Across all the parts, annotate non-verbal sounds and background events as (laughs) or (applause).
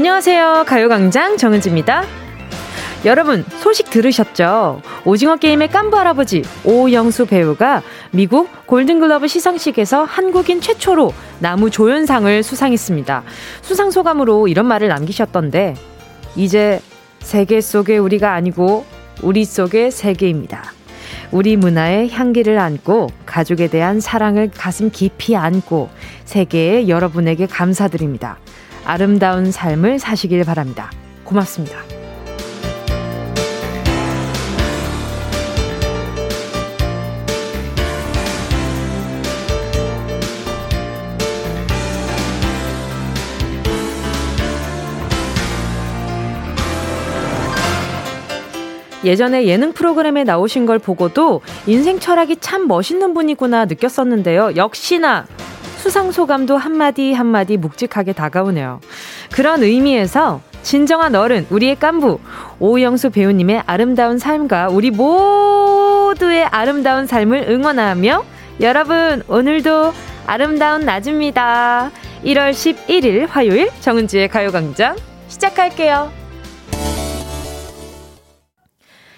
안녕하세요. 가요광장 정은지입니다. 여러분, 소식 들으셨죠? 오징어 게임의 깐부 할아버지 오영수 배우가 미국 골든글러브 시상식에서 한국인 최초로 나무 조연상을 수상했습니다. 수상 소감으로 이런 말을 남기셨던데, 이제 세계 속의 우리가 아니고 우리 속의 세계입니다. 우리 문화의 향기를 안고 가족에 대한 사랑을 가슴 깊이 안고 세계의 여러분에게 감사드립니다. 아름다운 삶을 사시길 바랍니다. 고맙습니다. 예전에 예능 프로그램에 나오신 걸 보고도 인생 철학이 참 멋있는 분이구나 느꼈었는데요. 역시나 수상 소감도 한마디 한마디 묵직하게 다가오네요. 그런 의미에서 진정한 어른, 우리의 깐부, 오영수 배우님의 아름다운 삶과 우리 모두의 아름다운 삶을 응원하며 여러분, 오늘도 아름다운 낮입니다. 1월 11일 화요일 정은지의 가요광장 시작할게요.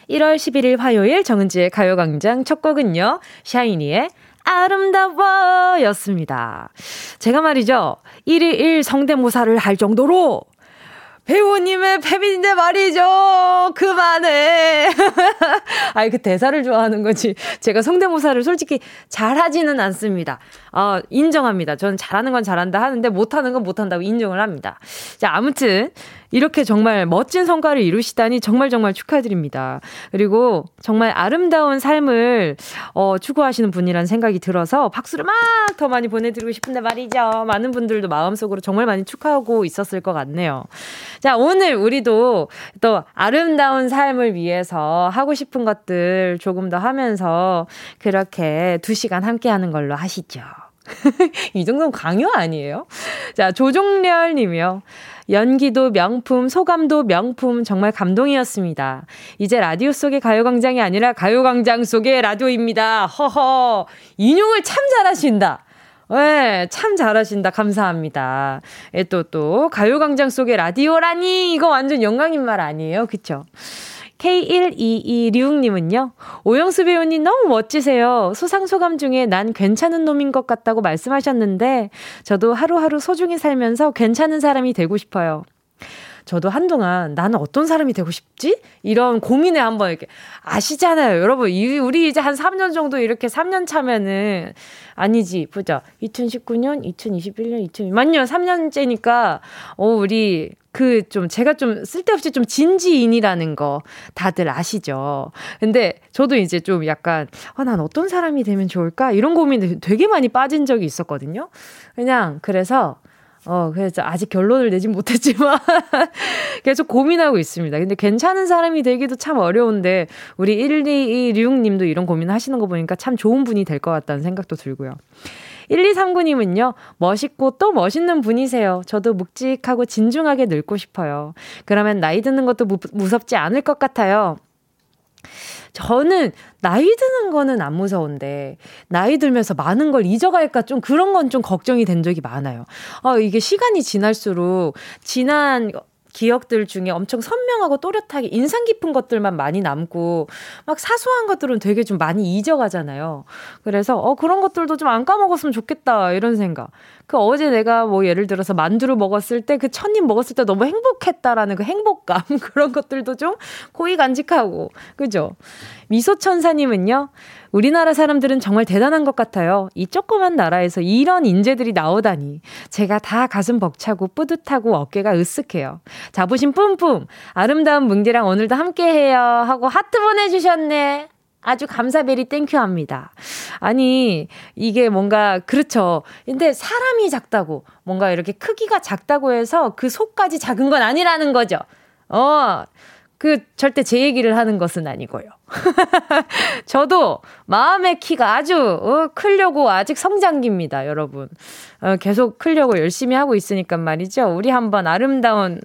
1월 11일 화요일 정은지의 가요광장 첫 곡은요. 샤이니의 아름다워 였습니다. 제가 말이죠. 1일 1 성대모사를 할 정도로 배우님의 팬인데 말이죠. 그만해. (laughs) 아이, 그 대사를 좋아하는 거지. 제가 성대모사를 솔직히 잘하지는 않습니다. 어, 인정합니다. 저는 잘하는 건 잘한다 하는데 못하는 건 못한다고 인정을 합니다. 자, 아무튼 이렇게 정말 멋진 성과를 이루시다니 정말 정말 축하드립니다. 그리고 정말 아름다운 삶을 어, 추구하시는 분이라는 생각이 들어서 박수를 막 더 많이 보내드리고 싶은데 말이죠. 많은 분들도 마음속으로 정말 많이 축하하고 있었을 것 같네요. 자, 오늘 우리도 또 아름다운 삶을 위해서 하고 싶은 것들 조금 더 하면서 그렇게 두 시간 함께 하는 걸로 하시죠. (laughs) 이 정도는 강요 아니에요? 자, 조종렬 님이요. 연기도 명품, 소감도 명품, 정말 감동이었습니다. 이제 라디오 속의 가요광장이 아니라 가요광장 속의 라디오입니다. 허허. 인용을 참 잘하신다. 네, 참 잘하신다. 감사합니다. 예, 또, 또, 가요광장 속의 라디오라니, 이거 완전 영광인 말 아니에요? 그쵸? K1226님은요, 오영수 배우님 너무 멋지세요. 수상소감 중에 난 괜찮은 놈인 것 같다고 말씀하셨는데, 저도 하루하루 소중히 살면서 괜찮은 사람이 되고 싶어요. 저도 한동안 나는 어떤 사람이 되고 싶지? 이런 고민에 한번 이렇게 아시잖아요. 여러분, 우리 이제 한 3년 정도 이렇게 3년 차면은 아니지. 보자. 2019년, 2021년, 2000 맞요. 3년째니까 어 우리 그 좀 제가 좀 쓸데없이 좀 진지인이라는 거 다들 아시죠? 근데 저도 이제 좀 약간 아, 난 어떤 사람이 되면 좋을까? 이런 고민에 되게 많이 빠진 적이 있었거든요. 그냥 그래서 어, 그래서 아직 결론을 내진 못했지만 (laughs) 계속 고민하고 있습니다. 근데 괜찮은 사람이 되기도 참 어려운데 우리 1226님도 이런 고민 하시는 거 보니까 참 좋은 분이 될 것 같다는 생각도 들고요. 1239님은요, 멋있고 또 멋있는 분이세요. 저도 묵직하고 진중하게 늙고 싶어요. 그러면 나이 드는 것도 무, 무섭지 않을 것 같아요. 저는 나이 드는 거는 안 무서운데 나이 들면서 많은 걸 잊어갈까 좀 그런 건 좀 걱정이 된 적이 많아요. 아, 이게 시간이 지날수록 지난 기억들 중에 엄청 선명하고 또렷하게 인상 깊은 것들만 많이 남고 막 사소한 것들은 되게 좀 많이 잊어가잖아요. 그래서 어 그런 것들도 좀 안 까먹었으면 좋겠다 이런 생각. 그 어제 내가 뭐 예를 들어서 만두를 먹었을 때 그 첫입 먹었을 때 너무 행복했다라는 그 행복감 (laughs) 그런 것들도 좀 고이 간직하고 그죠? 미소천사님은요. 우리나라 사람들은 정말 대단한 것 같아요. 이 조그만 나라에서 이런 인재들이 나오다니. 제가 다 가슴 벅차고 뿌듯하고 어깨가 으쓱해요. 자부심 뿜뿜. 아름다운 뭉디랑 오늘도 함께해요. 하고 하트 보내주셨네. 아주 감사 very thank you 합니다. 아니, 이게 뭔가, 그렇죠. 근데 사람이 작다고, 뭔가 이렇게 크기가 작다고 해서 그 속까지 작은 건 아니라는 거죠. 어, 그 절대 제 얘기를 하는 것은 아니고요. (laughs) 저도 마음의 키가 아주 어, 크려고 아직 성장기입니다, 여러분. 어, 계속 크려고 열심히 하고 있으니까 말이죠. 우리 한번 아름다운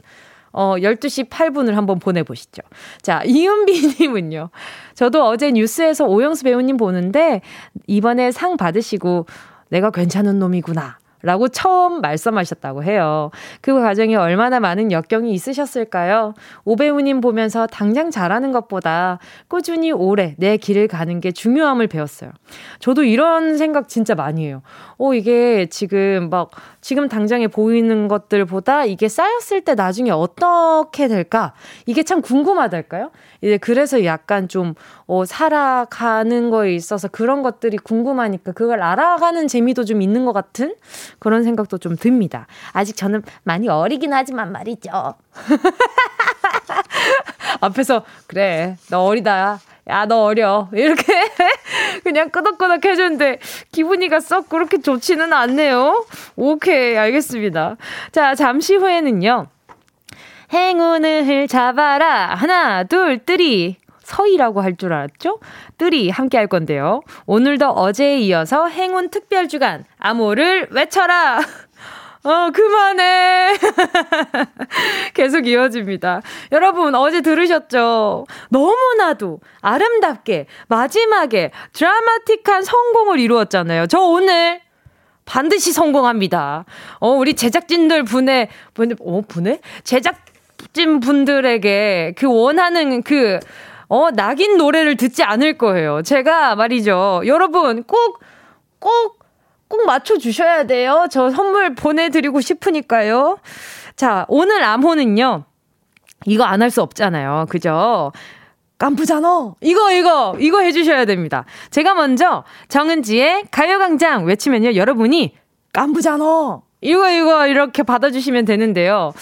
어, 12시 8분을 한번 보내보시죠. 자, 이은비님은요. 저도 어제 뉴스에서 오영수 배우님 보는데, 이번에 상 받으시고, 내가 괜찮은 놈이구나. 라고 처음 말씀하셨다고 해요. 그 과정에 얼마나 많은 역경이 있으셨을까요? 오배우님 보면서 당장 잘하는 것보다 꾸준히 오래 내 길을 가는 게 중요함을 배웠어요. 저도 이런 생각 진짜 많이 해요. 어, 이게 지금 막, 지금 당장에 보이는 것들보다 이게 쌓였을 때 나중에 어떻게 될까? 이게 참 궁금하달까요? 이제 그래서 약간 좀, 어, 살아가는 거에 있어서 그런 것들이 궁금하니까 그걸 알아가는 재미도 좀 있는 것 같은 그런 생각도 좀 듭니다. 아직 저는 많이 어리긴 하지만 말이죠. (laughs) (laughs) 앞에서, 그래, 너 어리다. 야, 너 어려. 이렇게 (laughs) 그냥 끄덕끄덕 해주는데 기분이가 썩 그렇게 좋지는 않네요. 오케이, 알겠습니다. 자, 잠시 후에는요. 행운을 잡아라. 하나, 둘, 뜨리. 서희라고 할 줄 알았죠? 뜨리 함께 할 건데요. 오늘도 어제에 이어서 행운 특별 주간 암호를 외쳐라. (laughs) 어, 그만해. (laughs) 계속 이어집니다. 여러분, 어제 들으셨죠? 너무나도 아름답게 마지막에 드라마틱한 성공을 이루었잖아요. 저 오늘 반드시 성공합니다. 어, 우리 제작진들 분의, 분, 어, 분의? 제작진 분들에게 그 원하는 그, 어, 낙인 노래를 듣지 않을 거예요. 제가 말이죠. 여러분, 꼭, 꼭, 꼭 맞춰주셔야 돼요. 저 선물 보내드리고 싶으니까요. 자, 오늘 암호는요. 이거 안 할 수 없잖아요. 그죠? 깜부잖아. 이거, 이거, 이거 해주셔야 됩니다. 제가 먼저 정은지의 가요광장 외치면요. 여러분이 깜부잖아. 이거, 이거, 이렇게 받아주시면 되는데요.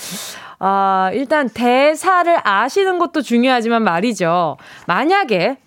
아, 일단 대사를 아시는 것도 중요하지만 말이죠. 만약에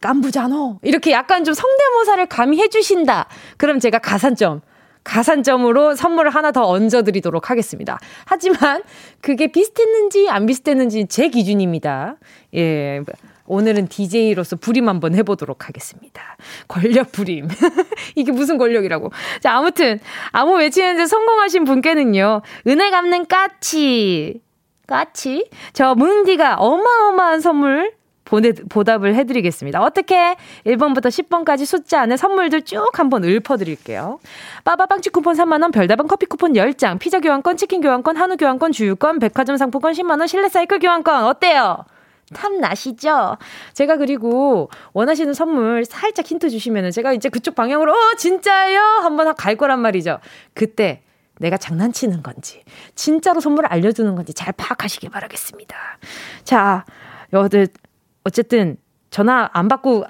깜부잖아. 이렇게 약간 좀 성대모사를 감히 해주신다. 그럼 제가 가산점. 가산점으로 선물을 하나 더 얹어드리도록 하겠습니다. 하지만 그게 비슷했는지 안 비슷했는지 제 기준입니다. 예. 오늘은 DJ로서 부림 한번 해보도록 하겠습니다. 권력 부림. (laughs) 이게 무슨 권력이라고. 자, 아무튼, 아무 외치는데 성공하신 분께는요, 은혜 갚는 까치. 까치? 저 뭉디가 어마어마한 선물 보내, 보답을 해드리겠습니다. 어떻게? 1번부터 10번까지 숫자 안에 선물들 쭉 한번 읊어드릴게요. 빠바빵치 쿠폰 3만원, 별다방 커피 쿠폰 10장, 피자 교환권, 치킨 교환권, 한우 교환권, 주유권, 백화점 상품권 10만원, 실내 사이클 교환권. 어때요? 탐나시죠? 제가 그리고 원하시는 선물 살짝 힌트 주시면은 제가 이제 그쪽 방향으로, 어, 진짜요? 한번 갈 거란 말이죠. 그때 내가 장난치는 건지, 진짜로 선물을 알려주는 건지 잘 파악하시길 바라겠습니다. 자, 여들, 어쨌든 전화 안 받고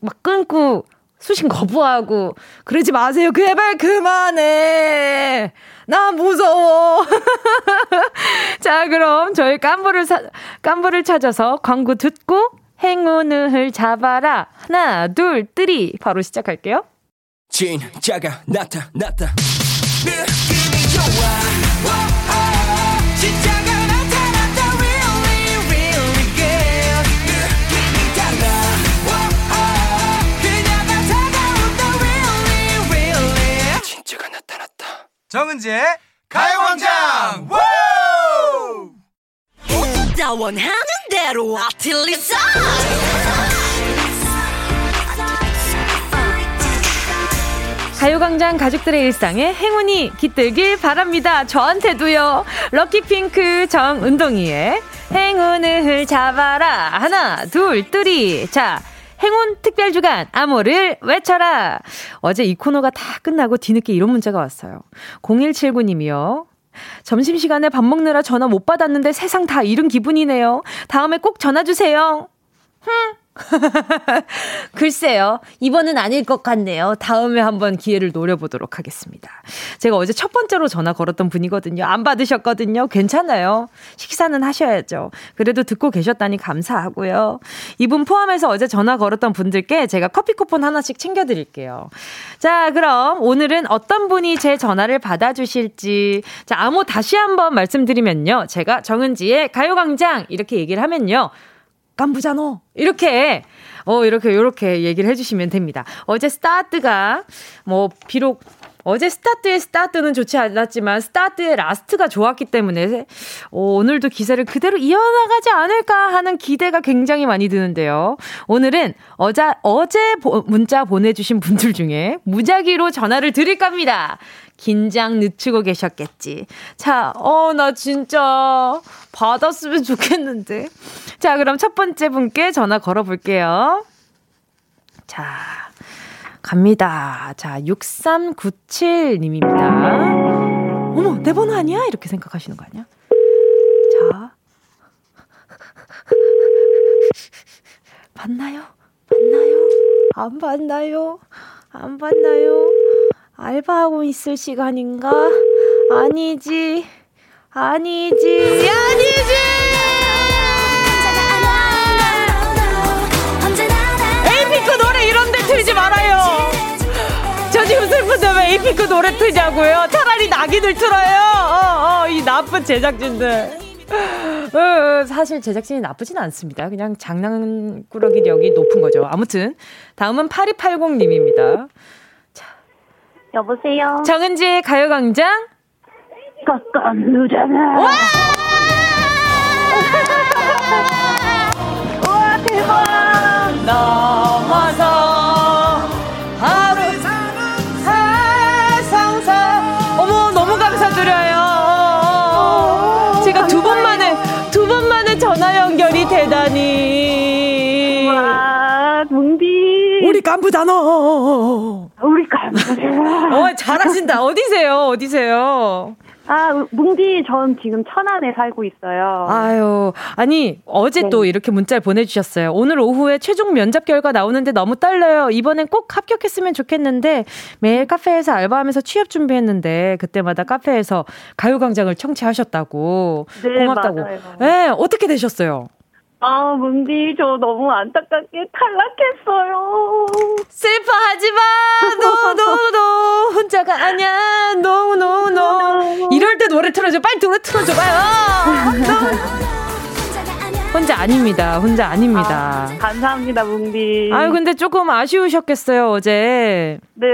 막 끊고 수신 거부하고 그러지 마세요. 제발 그만해. 나 무서워. (laughs) 자, 그럼 저희 깜부를 사, 깜부를 찾아서 광고 듣고 행운을 잡아라. 하나, 둘, 뜨리. 바로 시작할게요. 진짜가 나타났다. 느낌이 좋아. 정은지의 가요광장 다 원하는 대로 아틀리사 가요광장 가족들의 일상에 행운이 깃들길 바랍니다. 저한테도요. 럭키핑크 정은동이의 행운을 잡아라. 하나, 둘, 뜨리. 자, 행운 특별 주간 암호를 외쳐라. 어제 이 코너가 다 끝나고 뒤늦게 이런 문자가 왔어요. 0179님이요. 점심시간에 밥 먹느라 전화 못 받았는데 세상 다 잃은 기분이네요. 다음에 꼭 전화 주세요. 흠. (laughs) 글쎄요. 이번은 아닐 것 같네요. 다음에 한번 기회를 노려보도록 하겠습니다. 제가 어제 첫 번째로 전화 걸었던 분이거든요. 안 받으셨거든요. 괜찮아요. 식사는 하셔야죠. 그래도 듣고 계셨다니 감사하고요. 이분 포함해서 어제 전화 걸었던 분들께 제가 커피 쿠폰 하나씩 챙겨드릴게요. 자, 그럼 오늘은 어떤 분이 제 전화를 받아주실지. 자, 암호 다시 한번 말씀드리면요. 제가 정은지의 가요광장 이렇게 얘기를 하면요. 깐부잖아. 이렇게, 어, 이렇게, 요렇게 얘기를 해주시면 됩니다. 어제 스타트가, 뭐, 비록, 어제 스타트의 스타트는 좋지 않았지만 스타트의 last가 좋았기 때문에 어, 오늘도 기세를 그대로 이어나가지 않을까 하는 기대가 굉장히 많이 드는데요. 오늘은 어제, 어제 보, 문자 보내주신 분들 중에 무작위로 전화를 드릴까 합니다. 긴장 늦추고 계셨겠지. 자, 어, 나 진짜 받았으면 좋겠는데. 자, 그럼 첫 번째 분께 전화 걸어볼게요. 자, 갑니다. 자, 6397님입니다. 어머, 내 번호 아니야? 이렇게 생각하시는 거 아니야? 자. (laughs) 봤나요? 봤나요? 안 봤나요? 안 봤나요? 알바하고 있을 시간인가? 아니지. 아니지. 아니지! 지금 슬픈데 왜 에이핑크 노래 틀냐고요? 차라리 낙인을 틀어요. 어, 어, 이 나쁜 제작진들. 어, 어, 사실 제작진이 나쁘진 않습니다. 그냥 장난꾸러기력이 높은 거죠. 아무튼 다음은 8280님입니다. 여보세요. 정은지의 가요광장. 깜깜누잖아. 와! 와 대박. 넘어 우리 깐부잖아. 우리 깐부잖아. 어 잘하신다. 어디세요? 어디세요? 아, 뭉디, 전 지금 천안에 살고 있어요. 아유, 아니, 어제 네. 또 이렇게 문자를 보내주셨어요. 오늘 오후에 최종 면접 결과 나오는데 너무 떨려요. 이번엔 꼭 합격했으면 좋겠는데, 매일 카페에서 알바하면서 취업 준비했는데, 그때마다 카페에서 가요광장을 청취하셨다고. 네, 고맙다고. 맞아요. 네, 어떻게 되셨어요? 아, 뭉디, 저 너무 안타깝게 탈락했어요. 슬퍼하지 마! No, no, no! 혼자가 아니야! No, no, no! 이럴 때 노래 틀어줘. 빨리 노래 틀어줘봐요! 혼자 아닙니다. 혼자 아닙니다. 아, 감사합니다, 뭉디. 아유, 근데 조금 아쉬우셨겠어요, 어제. 네,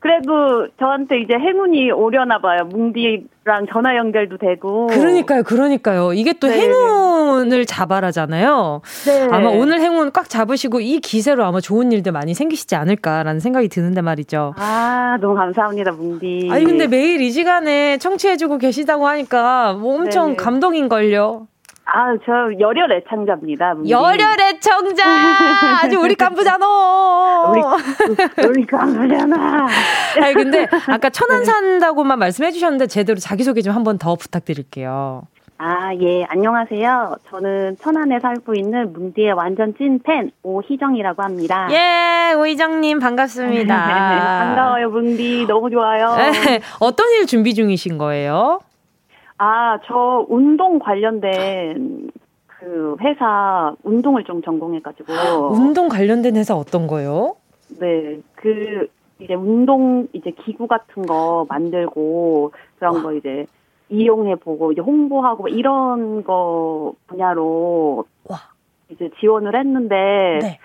그래도 저한테 이제 행운이 오려나 봐요. 뭉디랑 전화 연결도 되고. 그러니까요, 그러니까요. 이게 또 네. 행운을 잡아라잖아요. 네. 아마 오늘 행운 꽉 잡으시고 이 기세로 아마 좋은 일들 많이 생기시지 않을까라는 생각이 드는데 말이죠. 아, 너무 감사합니다, 뭉디. 아니, 근데 매일 이 시간에 청취해주고 계시다고 하니까 뭐 엄청 네 감동인걸요. 아, 저 열혈 애청자입니다. 문디. 열혈 애청자! 아주 우리 깐부잖아! 우리, 우리 깐부잖아! (laughs) 아니, 근데 아까 천안 네. 산다고만 말씀해 주셨는데 제대로 자기소개 좀 한 번 더 부탁드릴게요. 아, 예, 안녕하세요. 저는 천안에 살고 있는 문디의 완전 찐팬 오희정이라고 합니다. 예, 오희정님 반갑습니다. (laughs) 반가워요, 문디. 너무 좋아요. 네, (laughs) 어떤 일 준비 중이신 거예요? 아, 저 운동 관련된 그 회사 운동을 좀 전공해가지고. 운동 관련된 회사 어떤 거요? 네, 그 이제 운동 이제 기구 같은 거 만들고 그런 와. 거 이제 이용해 보고 이제 홍보하고 이런 거 분야로 와. 이제 지원을 했는데 네.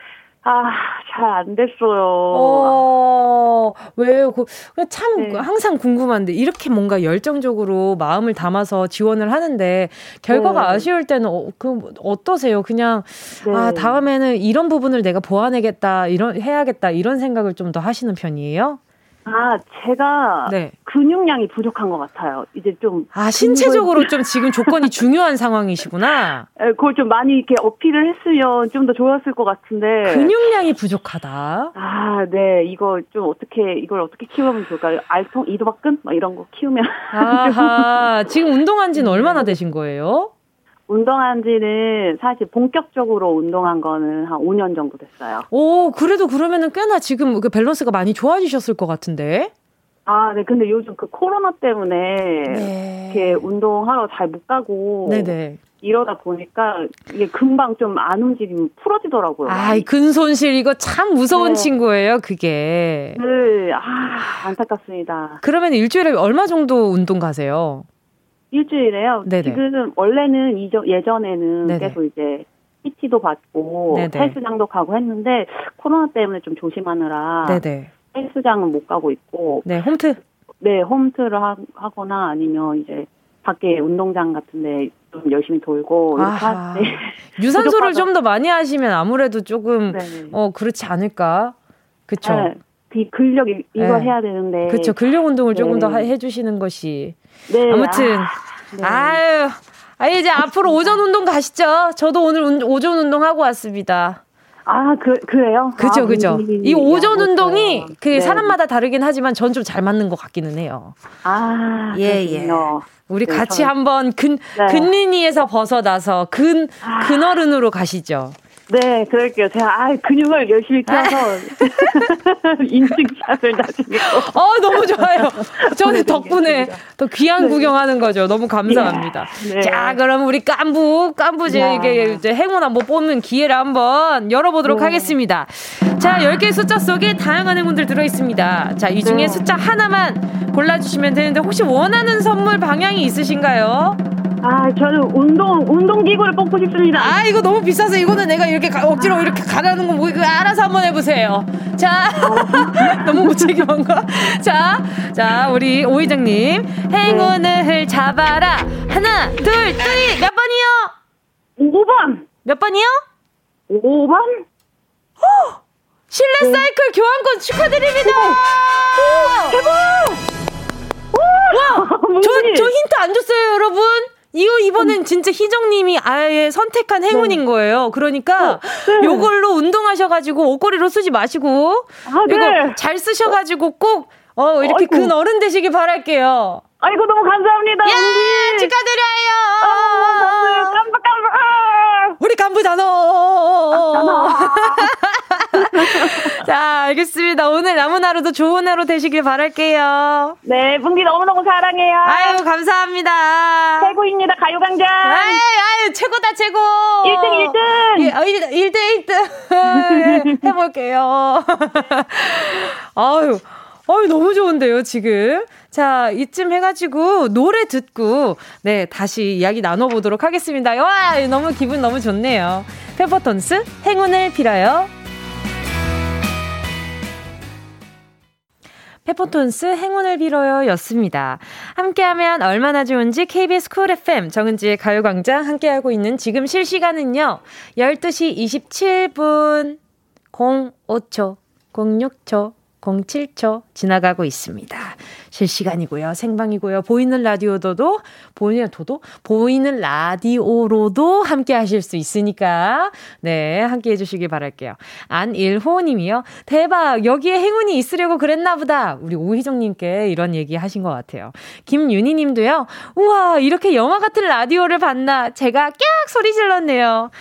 아, 잘 안 됐어요. 어, 왜요? 그, 참, 네. 항상 궁금한데, 이렇게 뭔가 열정적으로 마음을 담아서 지원을 하는데, 결과가 네. 아쉬울 때는, 어, 그, 어떠세요? 그냥, 네. 아, 다음에는 이런 부분을 내가 보완하겠다, 이런, 해야겠다, 이런 생각을 좀 더 하시는 편이에요? 아, 제가 네. 근육량이 부족한 것 같아요. 이제 좀. 아, 신체적으로 좀 지금 조건이 (laughs) 중요한 상황이시구나. 네, 그걸 좀 많이 이렇게 어필을 했으면 좀 더 좋았을 것 같은데. 근육량이 부족하다. 아, 네. 이거 좀 어떻게, 이걸 어떻게 키우면 좋을까요? 알통, 이도박근? 막 이런 거 키우면. 아하. (laughs) 지금 운동한 지는 얼마나 되신 거예요? 운동한 지는 사실 본격적으로 운동한 거는 한 5년 정도 됐어요. 오, 그래도 그러면은 꽤나 지금 그 밸런스가 많이 좋아지셨을 것 같은데? 아, 네. 근데 요즘 그 코로나 때문에 네. 이렇게 운동하러 잘 못 가고 네네. 이러다 보니까 이게 금방 좀 안 움직이면 풀어지더라고요. 아, 근손실 이거 참 무서운 네. 친구예요, 그게. 네. 아, 안타깝습니다. 그러면 일주일에 얼마 정도 운동 가세요? 일주일에요. 네네. 지금 원래는 이전 예전에는 네네. 계속 이제 PT도 받고 네네. 헬스장도 가고 했는데 코로나 때문에 좀 조심하느라 네네. 헬스장은 못 가고 있고. 네, 홈트. 네, 홈트를 하, 하거나 아니면 이제 밖에 운동장 같은데 좀 열심히 돌고 때. (laughs) 유산소를 좀 더 많이 하시면 아무래도 조금 네. 어 그렇지 않을까? 그쵸? 네. 그 근력 이거 네. 해야 되는데. 그렇죠. 근력 운동을 조금 더 네. 해주시는 것이. 네. 아무튼 아, 네. 아유. 아 이제 앞으로 오전 운동 가시죠. 저도 오늘 운, 오전 운동 하고 왔습니다. 아, 그, 그래요? 그죠, 아, 그죠. 이 오전 운동이 그 네. 사람마다 다르긴 하지만 전 좀 잘 맞는 것 같기는 해요. 아, 예, 예. 우리 네, 같이 저는... 한번 근, 네. 근린이에서 벗어나서 근, 아. 근어른으로 가시죠. 네, 그럴게요. 제가 아, 근육을 열심히 키워서 (laughs) 인증샷을 나중에. 어, 너무 좋아요. 저는 덕분에 더 귀한 네. 구경하는 거죠. 너무 감사합니다. 네. 자, 그럼 우리 깐부, 깐부제에게 이제 행운 한번 뽑는 기회를 한번 열어보도록 네. 하겠습니다. 자, 10개 숫자 속에 다양한 행운들 들어있습니다. 자, 이 중에 네. 숫자 하나만 골라주시면 되는데 혹시 원하는 선물 방향이 있으신가요? 아, 저는 운동, 운동기구를 뽑고 싶습니다. 아, 이거 너무 비싸서 이거는 내가 이렇게 가, 억지로 이렇게 가라는 거 뭐, 이거 알아서 한번 해보세요. 자, (laughs) 너무 무책임한가? 자, 자, 우리 오희정님. 행운을 네. 잡아라. 하나, 둘, 셋, 몇 번이요? 5번. 몇 번이요? 5번? 허! (gasps) 실내 네. 사이클 교환권 축하드립니다! 대박! 와! (laughs) 저, 저 힌트 안 줬어요, 여러분? 이거 이번엔 진짜 희정님이 아예 선택한 행운인 네. 거예요. 그러니까 어, 네. 요걸로 운동하셔가지고 옷걸이로 쓰지 마시고 아, 네. 이거 잘 쓰셔가지고 꼭 어, 이렇게 아이고. 근 어른 되시길 바랄게요. 아이고 너무 감사합니다. 예, 언니. 축하드려요. 아, 깜빡 깜빡. 우리 간부잖아. (laughs) (laughs) 자, 알겠습니다. 오늘 남은 하루도 좋은 하루 되시길 바랄게요. 네, 분기 너무너무 사랑해요. 아유, 감사합니다. 최고입니다, 가요광장. 아유, 아유, 최고다, 최고. 1등, 1등. 예, 어, 1, 등 1등. 해볼게요. (laughs) 아유, 아유, 너무 좋은데요, 지금. 자, 이쯤 해가지고 노래 듣고, 네, 다시 이야기 나눠보도록 하겠습니다. 와, 너무 기분 너무 좋네요. 페퍼톤스, 행운을 빌어요. 페퍼톤스 행운을 빌어요 였습니다. 함께하면 얼마나 좋은지 KBS 쿨 FM 정은지의 가요광장 함께하고 있는 지금 실시간은요. 12시 27분 05초 06초 07초 지나가고 있습니다. 실시간이고요. 생방이고요. 보이는 라디오도도 보이는 도도 보이는 라디오로도 함께 하실 수 있으니까 네, 함께 해 주시길 바랄게요. 안일호 님이요. 대박. 여기에 행운이 있으려고 그랬나 보다. 우리 오희정 님께 이런 얘기 하신 것 같아요. 김윤희 님도요. 우와, 이렇게 영화 같은 라디오를 봤나? 제가 깍 소리 질렀네요.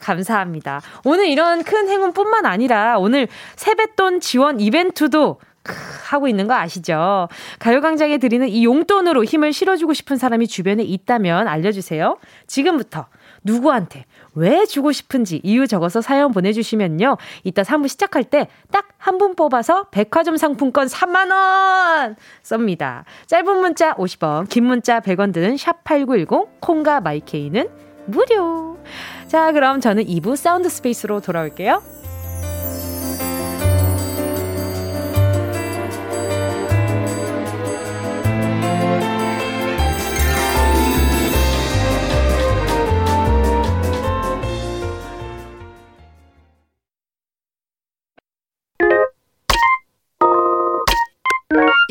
감사합니다. 오늘 이런 큰 행운뿐만 아니라 오늘 세뱃돈 지원 이벤트도 하고 있는 거 아시죠? 가요광장에 드리는 이 용돈으로 힘을 실어주고 싶은 사람이 주변에 있다면 알려주세요. 지금부터 누구한테 왜 주고 싶은지 이유 적어서 사연 보내주시면요. 이따 3부 시작할 때 딱 한 분 뽑아서 백화점 상품권 3만원 쏩니다. 짧은 문자 50원, 긴 문자 100원 드는 샵8910, 콩과 마이케이는 무료. 자, 그럼 저는 2부 사운드 스페이스로 돌아올게요.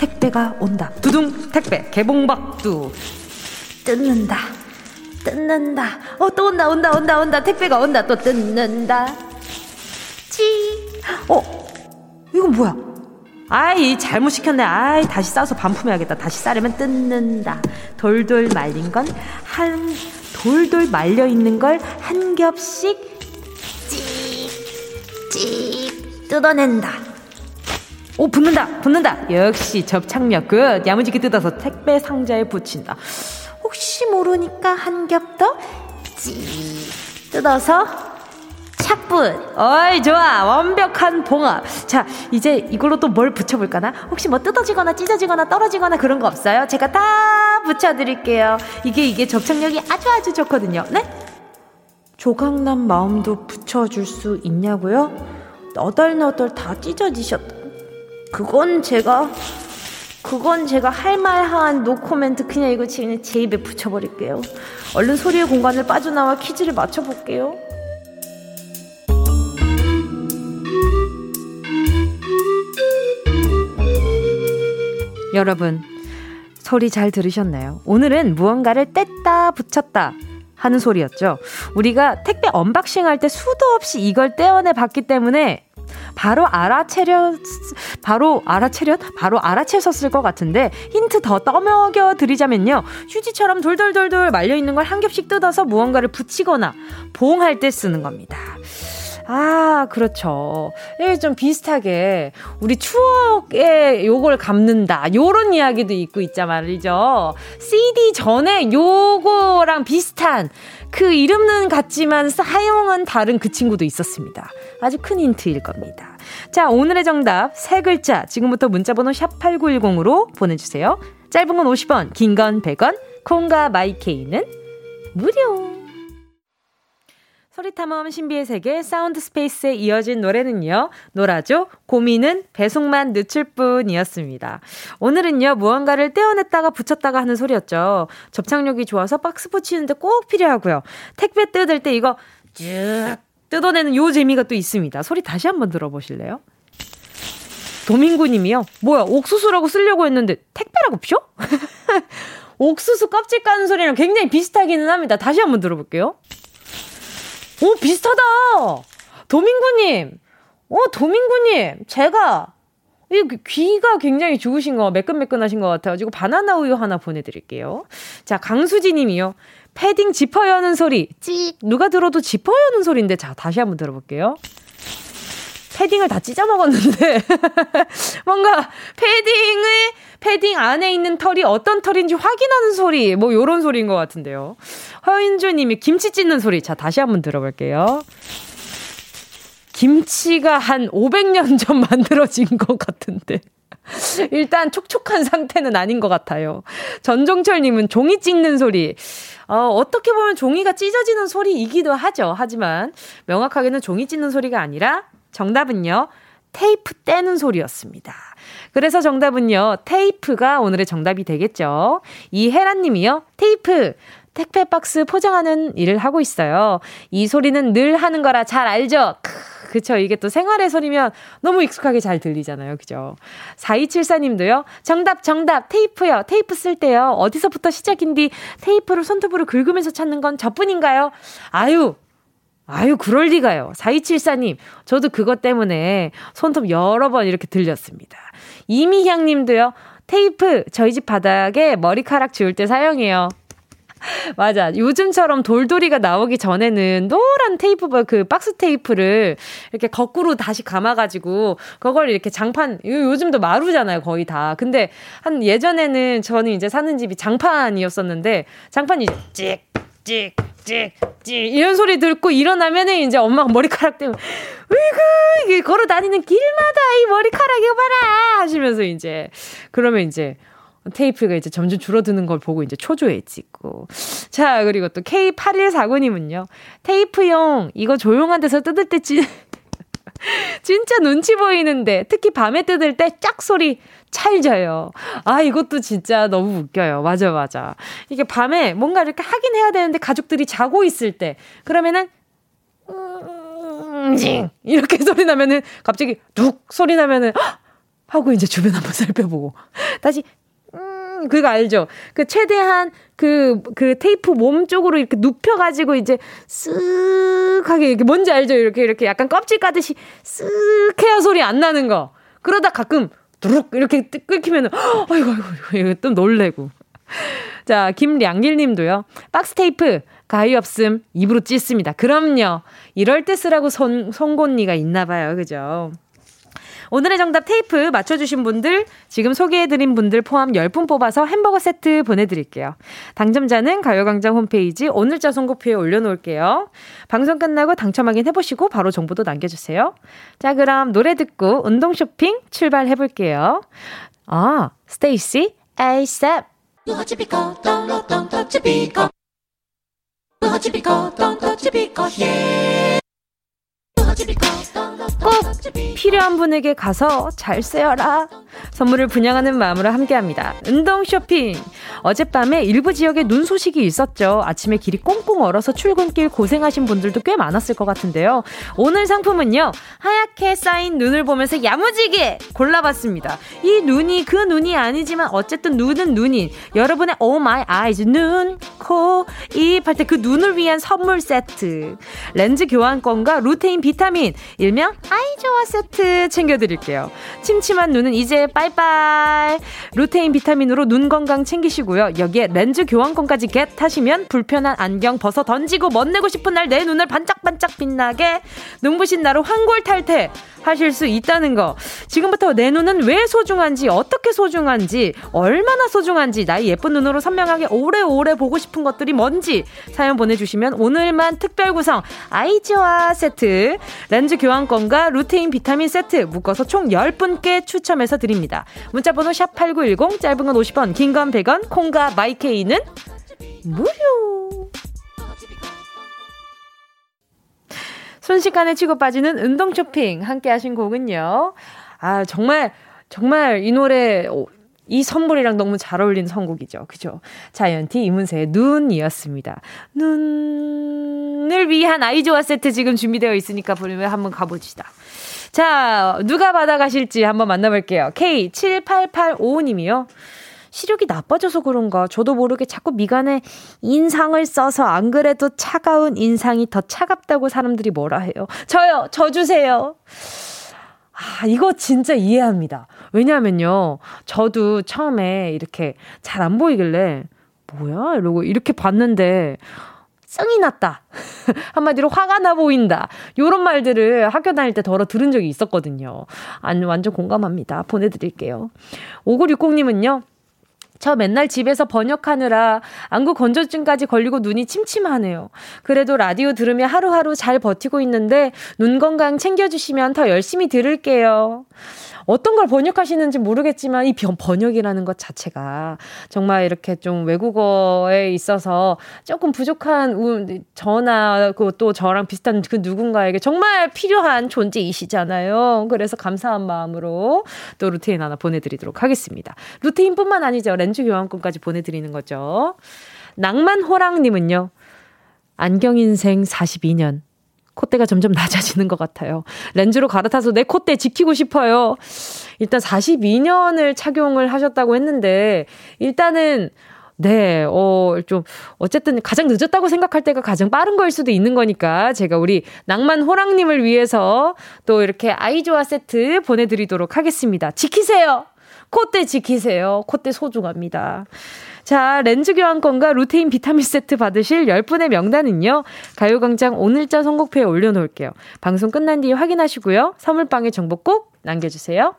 택배가 온다. 두둥 택배 개봉박두. 뜯는다. 뜯는다. 어, 또 온다, 온다, 온다, 온다. 택배가 온다. 또 뜯는다. 찌. 어, 이건 뭐야? 아이, 잘못 시켰네. 아이, 다시 싸서 반품해야겠다. 다시 싸려면 뜯는다. 돌돌 말린 건 한, 돌돌 말려 있는 걸 한 겹씩 찍, 찍, 뜯어낸다. 오, 붙는다, 붙는다. 역시 접착력 끝. 야무지게 뜯어서 택배 상자에 붙인다. 혹시 모르니까 한 겹 더 뜯어서 착붙. 어이 좋아 완벽한 봉합. 자 이제 이걸로 또 뭘 붙여볼까나? 혹시 뭐 뜯어지거나 찢어지거나 떨어지거나 그런 거 없어요? 제가 다 붙여드릴게요. 이게 이게 접착력이 아주 아주 좋거든요. 네? 조각난 마음도 붙여줄 수 있냐고요? 너덜너덜 다 찢어지셨. 그건 제가 그건 제가 할 말한 노코멘트 그냥 이거 그냥 제 입에 붙여버릴게요. 얼른 소리의 공간을 빠져나와 퀴즈를 맞춰볼게요. 여러분, 소리 잘 들으셨나요? 오늘은 무언가를 뗐다 붙였다 하는 소리였죠. 우리가 택배 unboxing 할 때 수도 없이 이걸 떼어내 봤기 때문에 바로 알아채려 바로 알아채렸 바로 알아채셨을 것 같은데 힌트 더 떠먹여 드리자면요 휴지처럼 돌돌돌돌 말려 있는 걸 한 겹씩 뜯어서 무언가를 붙이거나 봉할 때 쓰는 겁니다. 아, 그렇죠. 이게 좀 비슷하게 우리 추억에 요걸 감는다. 요런 이야기도 있고 있자 말이죠. CD 전에 요거랑 비슷한 그 이름은 같지만 사용은 다른 그 친구도 있었습니다. 아주 큰 힌트일 겁니다. 자, 오늘의 정답 세 글자 지금부터 문자 번호 샵 8910으로 보내 주세요. 짧은 건 50원, 긴 건 100원, 콩과 마이케이는 무료. 소리탐험 신비의 세계 사운드 스페이스에 이어진 노래는요. 노라조 고민은 배송만 늦출 뿐이었습니다. 오늘은요. 무언가를 떼어냈다가 붙였다가 하는 소리였죠. 접착력이 좋아서 박스 붙이는데 꼭 필요하고요. 택배 뜯을 때 이거 쭉 뜯어내는 요 재미가 또 있습니다. 소리 다시 한번 들어보실래요? 도민구 님이요. 뭐야, 옥수수라고 쓰려고 했는데 택배라고 펴? (laughs) 옥수수 껍질 까는 소리랑 굉장히 비슷하기는 합니다. 다시 한번 들어볼게요. 오, 비슷하다! 도민구님! 어, 도민구님! 제가, 이 귀가 굉장히 좋으신 거, 매끈매끈하신 것 같아가지고 바나나 우유 하나 보내드릴게요. 자, 강수지 님이요. 패딩 지퍼 여는 소리. 찍. 누가 들어도 지퍼 여는 소리인데, 자, 다시 한번 들어볼게요. 패딩을 다 찢어 먹었는데 (laughs) 뭔가 패딩의 패딩 안에 있는 털이 어떤 털인지 확인하는 소리 뭐 요런 소리인 것 같은데요. 허인주 님이 김치 찢는 소리. 자, 다시 한번 들어볼게요. 김치가 한 500년 전 (laughs) 만들어진 것 같은데. (laughs) 일단 촉촉한 상태는 아닌 것 같아요. 전종철님은 종이 찍는 소리. 어, 어떻게 보면 종이가 찢어지는 소리이기도 하죠. 하지만 명확하게는 종이 찢는 소리가 아니라 정답은요. 테이프 떼는 소리였습니다. 그래서 정답은요. 테이프가 오늘의 정답이 되겠죠. 이혜란 님이요. 테이프. 택배 박스 포장하는 일을 하고 있어요. 이 소리는 늘 하는 거라 잘 알죠? 크, 그쵸. 이게 또 생활의 소리면 너무 익숙하게 잘 들리잖아요. 그죠? 4274님도요. 정답, 정답. 테이프요. 테이프 쓸 때요. 어디서부터 시작인디 테이프를 손톱으로 긁으면서 찾는 건 저뿐인가요? 아유, 아유, 그럴 리가요. 4274님, 저도 그것 때문에 손톱 여러 번 이렇게 들렸습니다. 이미향 님도요, 테이프 저희 집 바닥에 머리카락 지울 때 사용해요. (laughs) 맞아. 요즘처럼 돌돌이가 나오기 전에는 노란 테이프, 그 박스 테이프를 이렇게 거꾸로 다시 감아가지고, 그걸 이렇게 장판, 요즘도 마루잖아요, 거의 다. 근데 한 예전에는 저는 이제 사는 집이 장판이었었는데, 장판이 찍, 찍, 찍, 찍, 이런 소리 듣고 일어나면은 이제 엄마가 머리카락 때문에, 으이구, 이게 걸어 다니는 길마다 이 머리카락 이거 봐라! 하시면서 이제, 그러면 이제, 테이프가 이제 점점 줄어드는 걸 보고 이제 초조해 지고. 자, 그리고 또 K8149님은요. 테이프용, 이거 조용한 데서 뜯을 때 찢, (laughs) 진짜 눈치 보이는데 특히 밤에 뜯을 때 짝 소리 찰져요. 아, 이것도 진짜 너무 웃겨요. 맞아, 맞아. 이게 밤에 뭔가 이렇게 하긴 해야 되는데 가족들이 자고 있을 때 그러면은 음, 이렇게 (laughs) 소리 나면은 갑자기 둑 소리 나면은 하고 이제 주변 한번 (laughs) 살펴보고 다시 음 그거 알죠? 그 최대한 그그 그 테이프 몸 쪽으로 이렇게 눕혀 가지고 이제 쓱 하게 이렇게 뭔지 알죠? 이렇게 이렇게 약간 껍질 까듯이 쓱 해야 소리 안 나는 거. 그러다 가끔 두룩 이렇게 끊기면 은 (gasps) 아이고 아이고 이거 또 놀래고. 자, 김량길 님도요. 박스 테이프 가위 없음 입으로 찢습니다. 그럼요. 이럴 때 쓰라고 손, 송곳니가 있나 봐요. 그죠? 오늘의 정답 테이프 맞춰주신 분들, 지금 소개해드린 분들 포함 10분 뽑아서 햄버거 세트 보내드릴게요. 당첨자는 가요광장 홈페이지 오늘자 선곡표에 올려놓을게요. 방송 끝나고 당첨 확인해보시고 바로 정보도 남겨주세요. 자, 그럼 노래 듣고 운동 쇼핑 출발해볼게요. 아, 스테이시, ASAP. 꼭 필요한 분에게 가서 잘 쓰여라. 선물을 분양하는 마음으로 함께합니다. 운동 쇼핑. 어젯밤에 일부 지역에 눈 소식이 있었죠. 아침에 길이 꽁꽁 얼어서 출근길 고생하신 분들도 꽤 많았을 것 같은데요. 오늘 상품은요. 하얗게 쌓인 눈을 보면서 야무지게 골라봤습니다. 이 눈이 그 눈이 아니지만 어쨌든 눈은 눈인 여러분의 Oh My Eyes 눈, 코, 입 할 때 그 눈을 위한 선물 세트. 렌즈 교환권과 루테인 비타민 일명 아이 좋아 세트 챙겨드릴게요. 침침한 눈은 이제 빠이빠이. 루테인 비타민으로 눈 건강 챙기시고요. 여기에 렌즈 교환권까지 get 하시면 불편한 안경 벗어 던지고 멋내고 싶은 날 내 눈을 반짝반짝 빛나게 눈부신 나로 환골 탈태 하실 수 있다는 거. 지금부터 내 눈은 왜 소중한지, 어떻게 소중한지, 얼마나 소중한지, 나의 예쁜 눈으로 선명하게 오래오래 보고 싶은 것들이 뭔지 사연 보내주시면 오늘만 특별 구성 아이즈와 세트, 렌즈 교환권과 루테인 비타민 세트 묶어서 총 10분께 추첨해서 드립니다. 문자번호 샵8910, 짧은 건 50원, 긴 건 100원, 콩과 마이케이는 무료! 순식간에 치고 빠지는 운동 쇼핑 함께 하신 곡은요. 아, 정말, 정말 이 노래, 이 선물이랑 너무 잘 어울리는 선곡이죠. 그죠? 자이언티 이문세의 눈이었습니다. 눈을 위한 아이조아 세트 지금 준비되어 있으니까 보면 한번 가봅시다. 자, 누가 받아가실지 한번 만나볼게요. K7885님이요. 시력이 나빠져서 그런가 저도 모르게 자꾸 미간에 인상을 써서 안 그래도 차가운 인상이 더 차갑다고 사람들이 뭐라 해요. 저요, 저 주세요. 아, 이거 진짜 이해합니다. 왜냐면요. 저도 처음에 이렇게 잘 안 보이길래, 뭐야? 이러고 이렇게 봤는데, 썽이 났다. (laughs) 한마디로 화가 나 보인다. 요런 말들을 학교 다닐 때 덜어 들은 적이 있었거든요. 아니, 완전 공감합니다. 보내드릴게요. 5960님은요. 저 맨날 집에서 번역하느라 안구 건조증까지 걸리고 눈이 침침하네요. 그래도 라디오 들으며 하루하루 잘 버티고 있는데 눈 건강 챙겨주시면 더 열심히 들을게요. 어떤 걸 번역하시는지 모르겠지만 이 번역이라는 것 자체가 정말 이렇게 좀 외국어에 있어서 조금 부족한 저나 그또 저랑 비슷한 그 누군가에게 정말 필요한 존재이시잖아요. 그래서 감사한 마음으로 또 루테인 하나 보내드리도록 하겠습니다. 루테인뿐만 아니죠. 렌즈 교환권까지 보내드리는 거죠. 낭만호랑님은요. 안경 인생 42년. 콧대가 점점 낮아지는 것 같아요. 렌즈로 갈아타서 내 콧대 지키고 싶어요. 일단 42년을 착용을 하셨다고 했는데, 일단은, 네, 어, 좀, 어쨌든 가장 늦었다고 생각할 때가 가장 빠른 거일 수도 있는 거니까, 제가 우리 낭만 호랑님을 위해서 또 이렇게 아이조아 세트 보내드리도록 하겠습니다. 지키세요! 콧대 지키세요. 콧대 소중합니다. 자, 렌즈 교환권과 루테인 비타민 세트 받으실 10분의 명단은요. 가요광장 오늘자 선곡표에 올려놓을게요. 방송 끝난 뒤에 확인하시고요. 선물방에 정보 꼭 남겨주세요.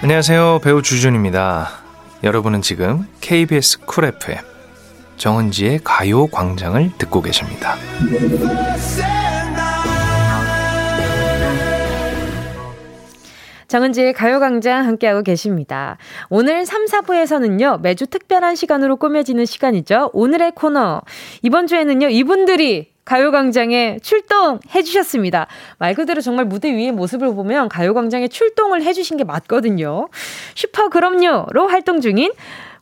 안녕하세요. 배우 주준입니다. 여러분은 지금 KBS 쿨 FM 정은지의 가요 광장을 듣고 계십니다. 정은지의 가요광장 함께하고 계십니다. 오늘 3, 4부에서는요, 매주 특별한 시간으로 꾸며지는 시간이죠. 오늘의 코너. 이번 주에는요, 이분들이 가요광장에 출동해 주셨습니다. 말 그대로 정말 무대 위의 모습을 보면 가요광장에 출동을 해 주신 게 맞거든요. 슈퍼 그럼요로 활동 중인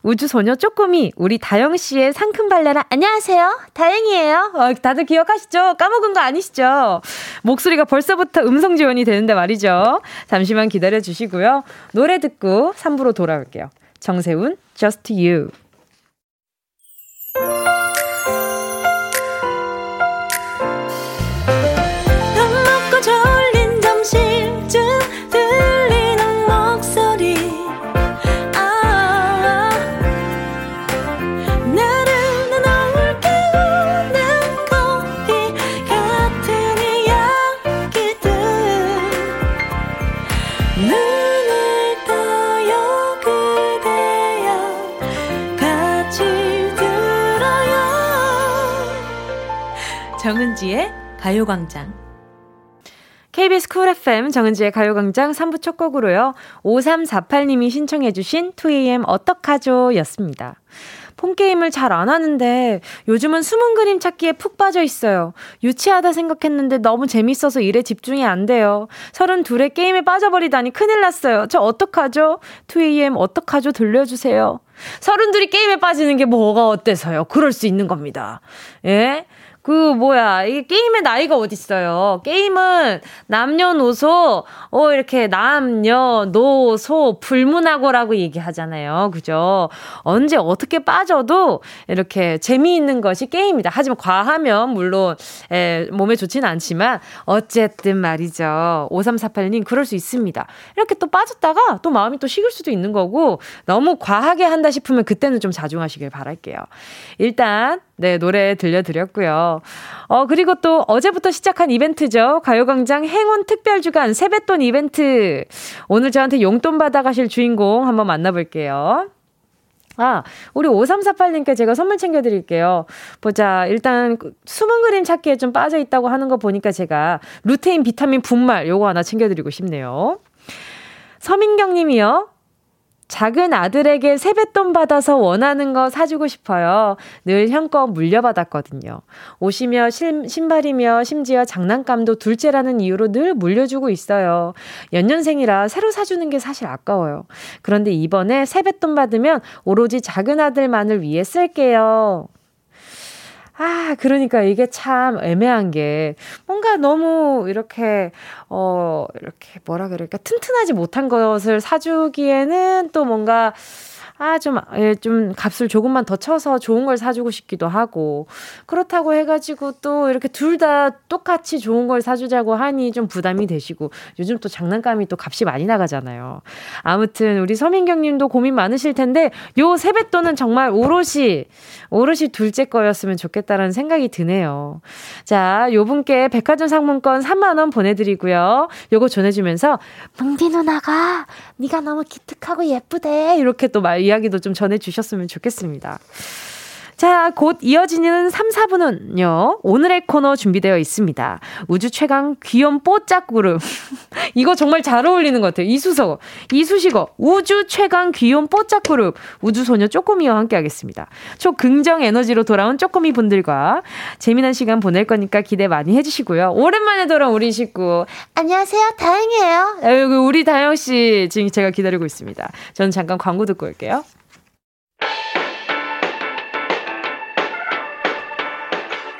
우주소녀 쪼꼬미, 우리 다영씨의 상큼발랄한 안녕하세요. 다행이에요. 어, 다들 기억하시죠? 까먹은 거 아니시죠? 목소리가 벌써부터 음성 지원이 되는데 말이죠. 잠시만 기다려 주시고요. 노래 듣고 3부로 돌아올게요. 정세훈, Just You. 정은지의 가요광장. KBS 쿨 FM 정은지의 가요광장 3부 첫 곡으로요. 5348님이 신청해주신 2AM 어떡하죠? 였습니다. 폰게임을 잘 안 하는데 요즘은 숨은 그림 찾기에 푹 빠져 있어요. 유치하다 생각했는데 너무 재밌어서 일에 집중이 안 돼요. 서른 둘에 게임에 빠져버리다니 큰일 났어요. 저 어떡하죠? 2AM 어떡하죠? 들려주세요. 서른 둘이 게임에 빠지는 게 뭐가 어때서요? 그럴 수 있는 겁니다. 예? 그 뭐야 이게 게임의 나이가 어딨어요. 게임은 남녀노소 어 이렇게 남녀노소 불문하고라고 얘기하잖아요. 그죠? 언제 어떻게 빠져도 이렇게 재미있는 것이 게임이다. 하지만 과하면 물론 에, 몸에 좋지는 않지만 어쨌든 말이죠. 5348님 그럴 수 있습니다. 이렇게 또 빠졌다가 또 마음이 또 식을 수도 있는 거고 너무 과하게 한다 싶으면 그때는 좀 자중하시길 바랄게요. 일단 네, 노래 들려드렸고요. 어, 그리고 또 어제부터 시작한 이벤트죠. 가요광장 행운 특별주간 세뱃돈 이벤트. 오늘 저한테 용돈 받아가실 주인공 한번 만나볼게요. 아, 우리 5348님께 제가 선물 챙겨드릴게요. 보자. 일단, 숨은 그림 찾기에 좀 빠져있다고 하는 거 보니까 제가 루테인 비타민 분말 요거 하나 챙겨드리고 싶네요. 서민경 님이요. 작은 아들에게 세뱃돈 받아서 원하는 거 사주고 싶어요. 늘 형껏 물려받았거든요. 옷이며 신, 신발이며 심지어 장난감도 둘째라는 이유로 늘 물려주고 있어요. 연년생이라 새로 사주는 게 사실 아까워요. 그런데 이번에 세뱃돈 받으면 오로지 작은 아들만을 위해 쓸게요. 아, 그러니까 이게 참 애매한 게 뭔가 너무 이렇게 어 이렇게 뭐라 그럴까? 튼튼하지 못한 것을 사주기에는 또 뭔가 아, 좀, 예, 좀 값을 조금만 더 쳐서 좋은 걸 사주고 싶기도 하고. 그렇다고 해가지고 또 이렇게 둘 다 똑같이 좋은 걸 사주자고 하니 좀 부담이 되시고. 요즘 또 장난감이 또 값이 많이 나가잖아요. 아무튼 우리 서민경 님도 고민 많으실 텐데, 요 세뱃돈은 정말 오롯이, 오롯이 둘째 거였으면 좋겠다라는 생각이 드네요. 자, 요 분께 백화점 상품권 3만원 보내드리고요. 요거 전해주면서, 뭉디 누나가, 네가 너무 기특하고 예쁘대. 이렇게 또 말, 이야기도 좀 전해주셨으면 좋겠습니다. 자, 곧 이어지는 3, 4분은요, 오늘의 코너 준비되어 있습니다. 우주 최강 귀염 뽀짝 그룹. (laughs) 이거 정말 잘 어울리는 것 같아요. 이수석, 이수식어, 우주 최강 귀염 뽀짝 그룹, 우주소녀 쪼꼬미와 함께 하겠습니다. 초긍정 에너지로 돌아온 쪼꼬미 분들과 재미난 시간 보낼 거니까 기대 많이 해주시고요. 오랜만에 돌아온 우리 식구. 안녕하세요. 다행이에요. 아이고, 우리 다영씨 지금 제가 기다리고 있습니다. 저는 잠깐 광고 듣고 올게요.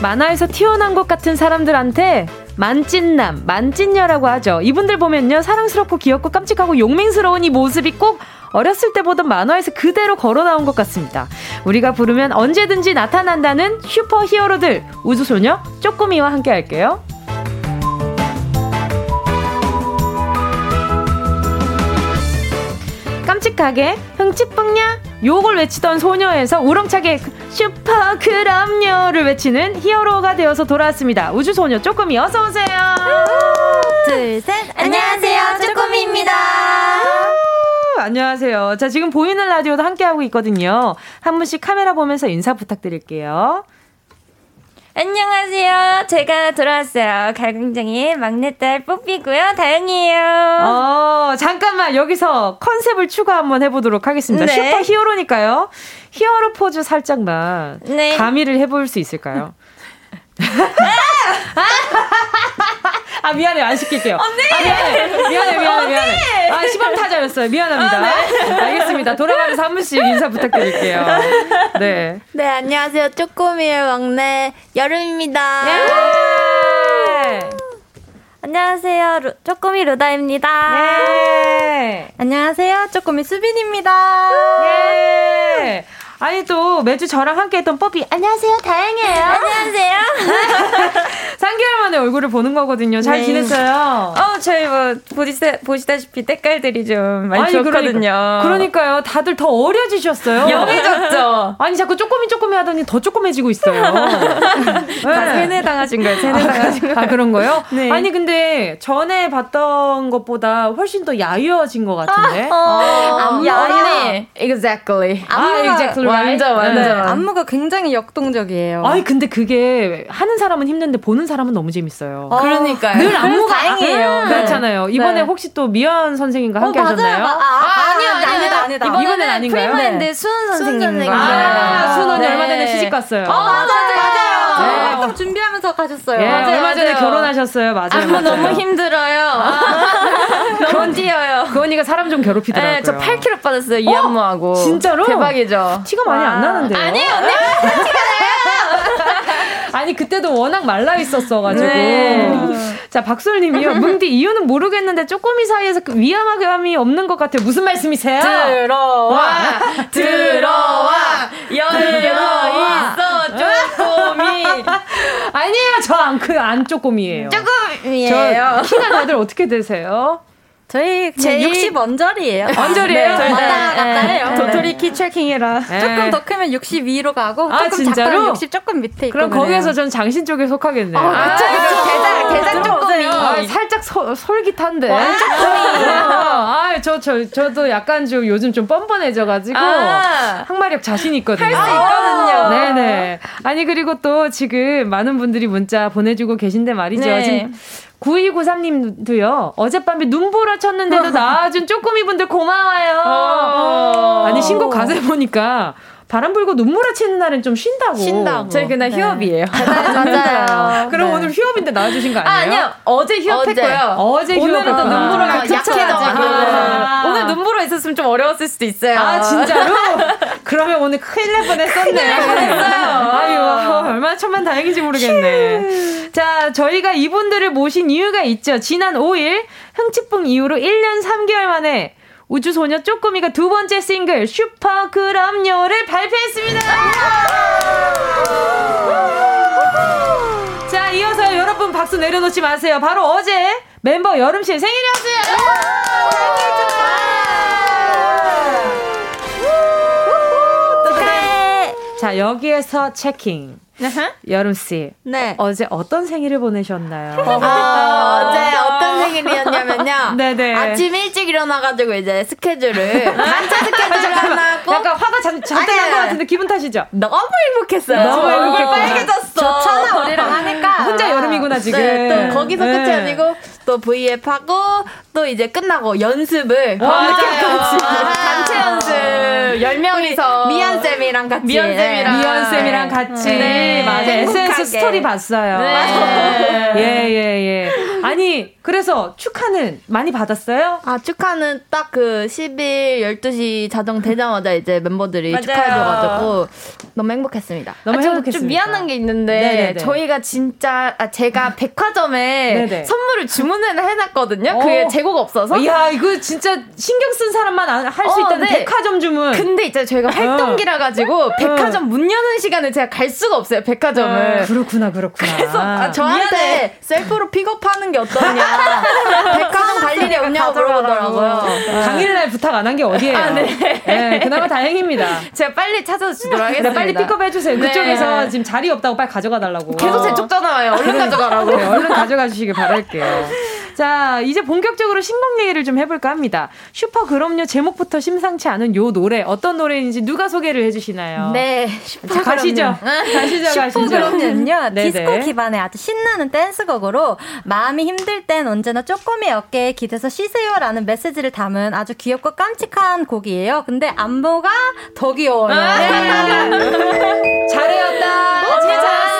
만화에서 튀어난 것 같은 사람들한테 만찢남, 만찢녀라고 하죠. 이분들 보면요. 사랑스럽고 귀엽고 깜찍하고 용맹스러운 이 모습이 꼭 어렸을 때 보던 만화에서 그대로 걸어 나온 것 같습니다. 우리가 부르면 언제든지 나타난다는 슈퍼 히어로들, 우주소녀, 쪼꼬미와 함께 할게요. 깜찍하게 흥칫뿡냐 욕을 외치던 소녀에서 우렁차게 슈퍼 그럼요를 외치는 히어로가 되어서 돌아왔습니다. 우주소녀 쪼꼬미 어서 오세요. 둘, 셋. 안녕하세요. 쪼꼬미입니다. 안녕하세요. 자, 지금 보이는 라디오도 함께하고 있거든요. 한 분씩 카메라 보면서 인사 부탁드릴게요. 안녕하세요. 제가 돌아왔어요. 가요광장의 막내딸 뽀삐고요. 다영이에요. 어, 잠깐만 여기서 컨셉을 추가 한번 해보도록 하겠습니다. 네. 슈퍼 히어로니까요. 히어로 포즈 살짝만 네. 가미를 해볼 수 있을까요? 아 미안해 안 시킬게요. 언니. 아, 미안해 미안해 미안해 미안해. 아 시범 타자였어요. 미안합니다. 알겠습니다. 돌아가면서 한 분씩 인사 부탁드릴게요. 네. 네, 안녕하세요. 쪼꼬미의 막내 여름입니다. 예. 안녕하세요. 루, 쪼꼬미 루다입니다. 예. 안녕하세요. 쪼꼬미 수빈입니다. 예. 아니 또 매주 저랑 함께했던 뽀삐 안녕하세요 다행이에요. 안녕하세요. (laughs) 3개월 만에 얼굴을 보는 거거든요. 잘 네. 지냈어요? 어, 저희 뭐 보시다, 보시다시피 때깔들이 좀 많이 아니, 좋거든요. 그러니까, 그러니까요. 다들 더 어려지셨어요. 영해졌죠. (laughs) 아니 자꾸 쪼꼬미 쪼꼬미 하더니 더 쪼꼬매지고 있어요. (laughs) 다 네. 세뇌 당하신 거예요. 세뇌 당하신 거예요. 아 그런 거요? 네. 아니 근데 전에 봤던 것보다 훨씬 더 야유어진 것 같은데. 어, 야, 언니. Exactly. 아, exactly. 완전, 완전. 네. 안무가 굉장히 역동적이에요. 아니 근데 그게 하는 사람은 힘든데 보는 사람은 너무 재밌어요. 그러니까요. 늘 안무가 다행이에요. 아, 그렇잖아요. 이번에 네. 혹시 또 미연 선생님과 함께 어. 하셨나요? 아, 아, 아니요, 아니다, 아니요. 아니다, 아니다. 이번엔 아닌가요? 프리마인드 수은 선생님과. 아, 순 언니 네. 얼마 전에 시집 갔어요. 어, 맞아요, 맞아요. 네. 활동 준비하면서 가셨어요. 예, 맞아요, 얼마 전에 맞아요. 결혼하셨어요. 맞아요. 안무 맞아요. 너무 힘들어요. 너무 뛰어요. 그 언니가 사람 좀 괴롭히더라고요. 네, 저 8kg 빠졌어요, 이 안무하고. 진짜로? 대박이죠. 티가 많이 안 나는데요. 아니에요, 언니. 아니 그때도 워낙 말라 있었어가지고. 네. 자 박솔님이요. 뭉디 이유는 모르겠는데 쪼꼬미 사이에서 그 위험함이 없는 것 같아요. 무슨 말씀이세요? 들어와, 들어와, 열려 있어, 쪼꼬미. 아니에요. 저 안 그 안 쪼꼬미예요. 쪼꼬미예요. 저 키가 다들 어떻게 되세요? 저희 제일- 60언저리예요. 언저리예요? 네, 왔다 네, 갔다 네. 해요. 도토리 키 체킹해라. 조금 더 크면 62로 가고 아, 조금 진짜로? 작다면 60 조금 밑에 있고 그럼. 거기에서 전 장신 쪽에 속하겠네요. 아, 그쵸, 그쵸. 대장, 대장 쪼꼬미. 아, 살짝 소, 솔깃한데. 아, 저, 저, 저도 약간 좀 요즘 좀 뻔뻔해져가지고. 아. 항마력 자신 있거든요. 할 수 있거든요. 네네. 아니, 그리고 또 지금 많은 분들이 문자 보내주고 계신데 말이죠. 네. 지금 9293님도요, 어젯밤에 눈보라 쳤는데도 (laughs) 나와준 쪼꼬미 분들 고마워요. 어. 아니, 신곡 가세 보니까 바람 불고 눈보라 치는 날은 좀 쉰다고. 쉰다고. 저희 그날 휴업이에요. 맞아요. (laughs) 그럼 네. 오늘 휴업인데 나와주신 거 아, 아니에요? 아니요. 어제 휴업했고요. 어제 오늘은 또 휴업했구나. 눈보라가 아. 아. 오늘 눈보라 있었으면 좀 어려웠을 수도 있어요. 아 진짜로? 그러면 오늘 큰일 날 뻔했었네. 아유 얼마나 천만 다행인지 모르겠네. 자 저희가 이분들을 모신 이유가 있죠. 지난 5일 흥칫뿡 이후로 1년 3개월 만에 우주소녀 쪼꼬미가 두 번째 싱글 슈퍼 그럼요를 발표했습니다. 자 이어서 여러분 박수 내려놓지 마세요. 바로 어제 멤버 여름씨 생일이었어요. 축하해. 자 여기에서 체킹. 여름 씨 네. 어제 어떤 생일을 보내셨나요? 아, 어제 생일이었냐면요. (laughs) 네네. 아침 일찍 일어나가지고 이제 스케줄을 단체 스케줄을 (laughs) 하나 하고 약간 화가 잔, 잔뜩 난것. 같은데 기분 탓이죠? 너무 행복했어요. 너무 행복했구나. 빨개졌어. 좋잖아 우리랑 하니까. 혼자 여름이구나 지금. 네, 또 거기서 끝이 네. 아니고 또 V앱 하고 또 이제 끝나고 연습을 와, 밤늦게까지 맞아요. 단체 연습 10명이서 미연 쌤이랑 같이 미연 쌤이랑 미연 쌤이랑 같이 네. 맞아 행복하게. SNS 스토리 봤어요. 네. 예예 예, 예. 아니, 그래서 축하는 많이 받았어요? 아, 축하는 딱 그 10일 12시 자정 되자마자 이제 멤버들이 맞아요. 축하해줘가지고 너무 행복했습니다. 너무 아, 저 행복했습니다. 좀 미안한 게 있는데 네네네. 저희가 진짜 아, 제가 백화점에 네네. 선물을 주문을 해놨거든요. 어. 그게 재고가 없어서. 이야, 이거 진짜 신경 쓴 사람만 할수 어, 있다는 네. 백화점 주문. 근데 이제 저희가 활동기라 가지고 백화점 문 여는 시간에 제가 갈 수가 없어요. 백화점을. 그렇구나, 그렇구나. 그래서 아, 저한테 미안해. 셀프로 픽업하는 게 어떠냐. (laughs) 백화점 갈 일이 없냐고 물어보더라고요. 당일날 부탁 안 한 게 어디예요? 아, 네. 그나마 다행입니다. 제가 빨리 찾아서 주도록 네, 하겠습니다. 빨리 픽업해 주세요. 네. 그쪽에서 지금 자리 없다고 빨리 가져가 달라고. 계속 제 쪽 전화 와요. 얼른 가져가라고. 네, 얼른 가져가 주시길 바랄게요. 자, 이제 본격적으로 신곡 얘기를 좀 해볼까 합니다. 슈퍼 그럼요 제목부터 심상치 않은 요 노래 어떤 노래인지 누가 소개를 해주시나요? 네, 자, 가시죠. (laughs) 가시죠, 가시죠. 슈퍼그룹은요 (laughs) 네네. 디스코 기반의 아주 신나는 댄스곡으로 마음이 힘들 땐 언제나 쪼꼬미 어깨에 기대서 쉬세요라는 메시지를 담은 아주 귀엽고 깜찍한 곡이에요. 근데 안무가 더 귀여워요. (laughs) 잘해왔다. 진짜.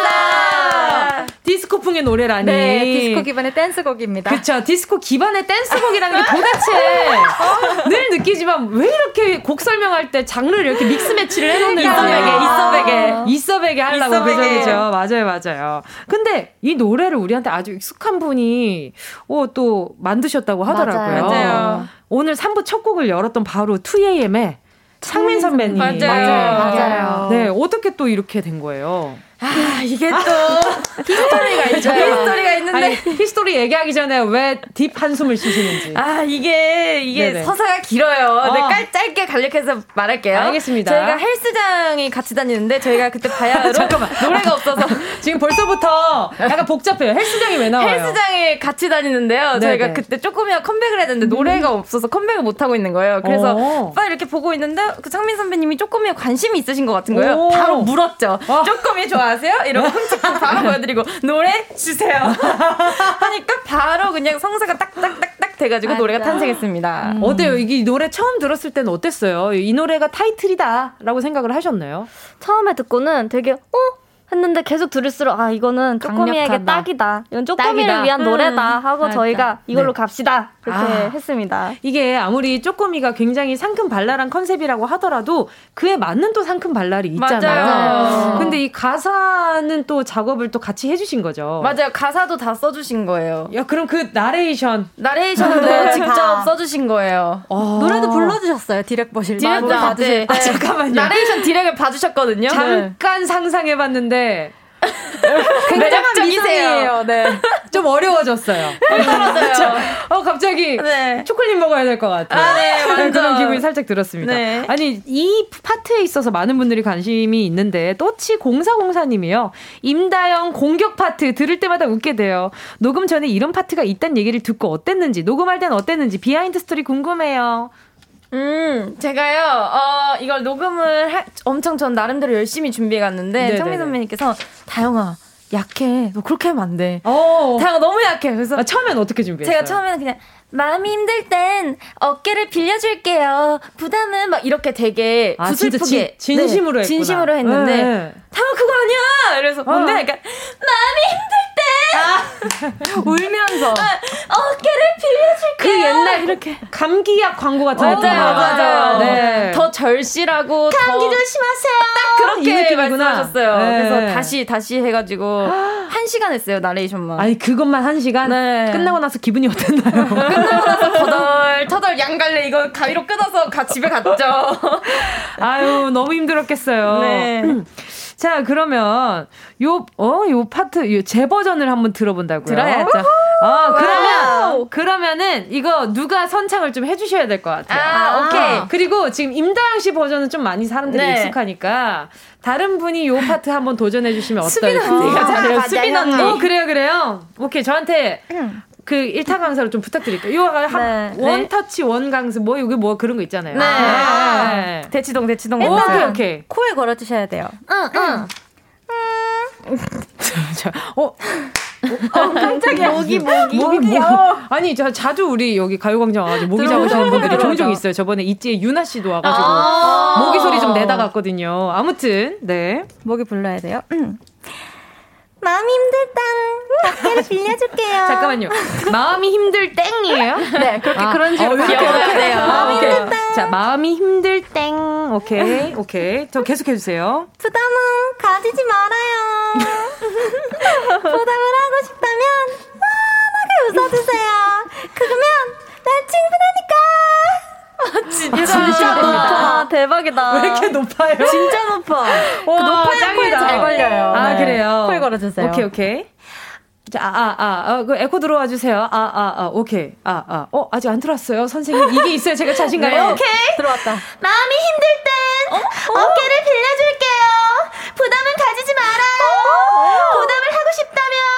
디스코풍의 노래라니. 네, 디스코 기반의 댄스곡입니다. 그쵸. 디스코 기반의 댄스곡이라는 게 도대체 (laughs) 늘 느끼지만 왜 이렇게 곡 설명할 때 장르를 이렇게 믹스 매치를 해놓는 있어베게, 있어베게. 있어베게 하려고 그죠, 있어베게. 그죠. 맞아요, 맞아요. 근데 이 노래를 우리한테 아주 익숙한 분이 어, 또 만드셨다고 하더라고요. 맞아요. 맞아요. 오늘 3부 첫 곡을 열었던 바로 2AM의 창민 선배님. 맞아요. 맞아요. 네, 어떻게 또 이렇게 된 거예요? 아, 이게 또 (laughs) history가 있죠. history가 있는데. 아니, history 얘기하기 전에 왜 deep 한숨을 쉬시는지. 아, 이게, 이게 네네. 서사가 길어요. 어. 깔, 짧게 간략해서 말할게요. 알겠습니다. 저희가 헬스장이 같이 다니는데 저희가 그때 바야흐로 (laughs) 잠깐만. 노래가 없어서 (laughs) 지금 벌써부터 약간 복잡해요. 헬스장이 왜 나와요? 헬스장에 같이 다니는데요. 저희가 네네. 그때 조금이나 컴백을 해야 되는데 노래가 없어서 컴백을 못 하고 있는 거예요. 그래서 오. 빨리 이렇게 보고 있는데 그 창민 선배님이 조금이나 관심이 있으신 것 같은 거예요. 오. 바로 물었죠. 와. 조금이 좋아 하세요? 이러고 훔치고 바로 보여드리고 노래 주세요. (laughs) 하니까 바로 그냥 성사가 딱딱딱딱 돼가지고 노래가 탄생했습니다. 어때요? 이게 이 노래 처음 들었을 때는 어땠어요? 이 노래가 타이틀이다라고 생각을 하셨나요? 처음에 듣고는 되게 어 했는데 계속 들을수록 아 이거는 쪼꼬미에게. 딱이다. 이건 쪼꼬미를 딱이다. 위한 음. 노래다 하고 맞다. 저희가 이걸로 네. 갑시다 이렇게 아. 했습니다. 이게 아무리 쪼꼬미가 굉장히 상큼 발랄한 컨셉이라고 하더라도 그에 맞는 또 상큼 발랄이 있잖아요. 맞아요. 근데 이 가사는 또 작업을 또 같이 해주신 거죠. 맞아요. 가사도 다 써주신 거예요. 야 그럼 그 나레이션 나레이션도 (laughs) 직접 다. 써주신 거예요. 어. 노래도 불러주셨어요 direct 보실 때. direct 받으실 때. 아, 잠깐만요. 나레이션 direct를 봐주셨거든요. 잠깐 상상해봤는데 (laughs) 매력적이세요. 네. 좀 어려워졌어요. 맞아요. 어 갑자기 네. 초콜릿 먹어야 될 것 같아요. 아, 네, 완전. 그런 기분이 살짝 들었습니다. 네. 아니 이 파트에 있어서 많은 분들이 관심이 있는데 또치 공사공사님이요. 임다영 공격 파트 들을 때마다 웃게 돼요. 녹음 전에 이런 파트가 있다는 얘기를 듣고 어땠는지 녹음할 땐 어땠는지 behind story 궁금해요. 음, 제가요, 어, 이걸 녹음을 할- 엄청 전 나름대로 열심히 준비해 갔는데. 창민 선배님께서, 다영아, 약해. 너 그렇게 하면 안 돼. 어. 다영아, 너무 약해. 그래서 아, 처음엔 어떻게 준비했어요? 제가 처음에는 그냥, 마음이 힘들 땐 어깨를 빌려줄게요. 부담은 막 이렇게 되게 아, 진짜 구슬프게. 진- 진심으로 네, 했구나. 진심으로 했는데, 네. 다영아, 그거 아니야! 그래서 뭔데? 어. 약간, 마음이 힘들 때! (laughs) 울면서. 어깨를 빌려줄게요. 그 옛날 이렇게 감기약 광고 같은 맞아요, 느낌이에요. 맞아요. 네. 더 절실하고 감기 조심하세요. 딱 그렇게. 말씀하셨어요. 네. 그래서 다시 다시 해가지고 (gasps) 한 시간 했어요 나레이션만. 아니 그것만 한 시간 네. 끝나고 나서 기분이 어땠나요? (laughs) 끝나고 나서 (laughs) 터덜 터덜 양갈래 이거 가위로 끊어서 가 집에 갔죠. 아유 너무 힘들었겠어요. 네. (clears throat) 자 그러면 요 어 요 파트 요제 버전을 한번 들어본다고요. 들어야죠. 어 그러면 그러면은 이거 누가 선창을 좀 해주셔야 될 것 같아요. 아, 오케이. 그리고 지금 임다영 씨 버전은 좀 많이 사람들이 네. 익숙하니까 다른 분이 요 파트 한번 도전해 주시면 어떨지. 수빈 언니가 잘해요. 수빈 언니. 어 그래요 그래요. 오케이 저한테 그 일타 강사로 좀 부탁드릴게요. 요 한, 네. one touch one 강사 뭐 이게 뭐 그런 거 있잖아요. 네. 네. 대치동 대치동. 오, 먹었어요. 오케이 오케이. 코에 걸어 주셔야 돼요. 응 응. (laughs) 자, 어. 깜짝이야. 목이 목이. 목이 목 아니 저 자주 우리 여기 가요광장 와가지고 모기 잡으시는 분들이 종종 있어요. 저번에 있지에 유나 씨도 와가지고 모기 소리 좀 내다 갔거든요. 아무튼 네. 목이 불러야 돼요. 음. 마음이 힘들 땐 어깨를 빌려줄게요. (laughs) 잠깐만요. 마음이 힘들 땡이에요? (laughs) 네, 그렇게 아, 그런 식으로 어, 이렇게. 돼요. 마음이 오케이. 힘들 땡. 자, 마음이 힘들 땡. 오케이, 오케이. 저 계속 해 주세요. 부담은 가지지 말아요. (laughs) 부담을 하고 싶다면 환하게 웃어주세요. 그러면 난 충분하니까. 진짜 높아. 대박이다. 왜 이렇게 높아요? 진짜 높아. 와, 높아야 코에. 잘 걸려요. 아, 네. 그래요? 코에 걸어주세요. 오케이, 오케이. 자, 아, 아, 아, 그 에코 들어와 주세요. 아, 아, 아, 오케이. 아, 아. 어, 아직 안 들어왔어요. 선생님, 이게 있어요. 제가 자신감이. 네. 오케이. 들어왔다. 마음이 힘들 땐 어깨를 빌려줄게요. 부담은 가지지 말아요. 부담을 하고 싶다면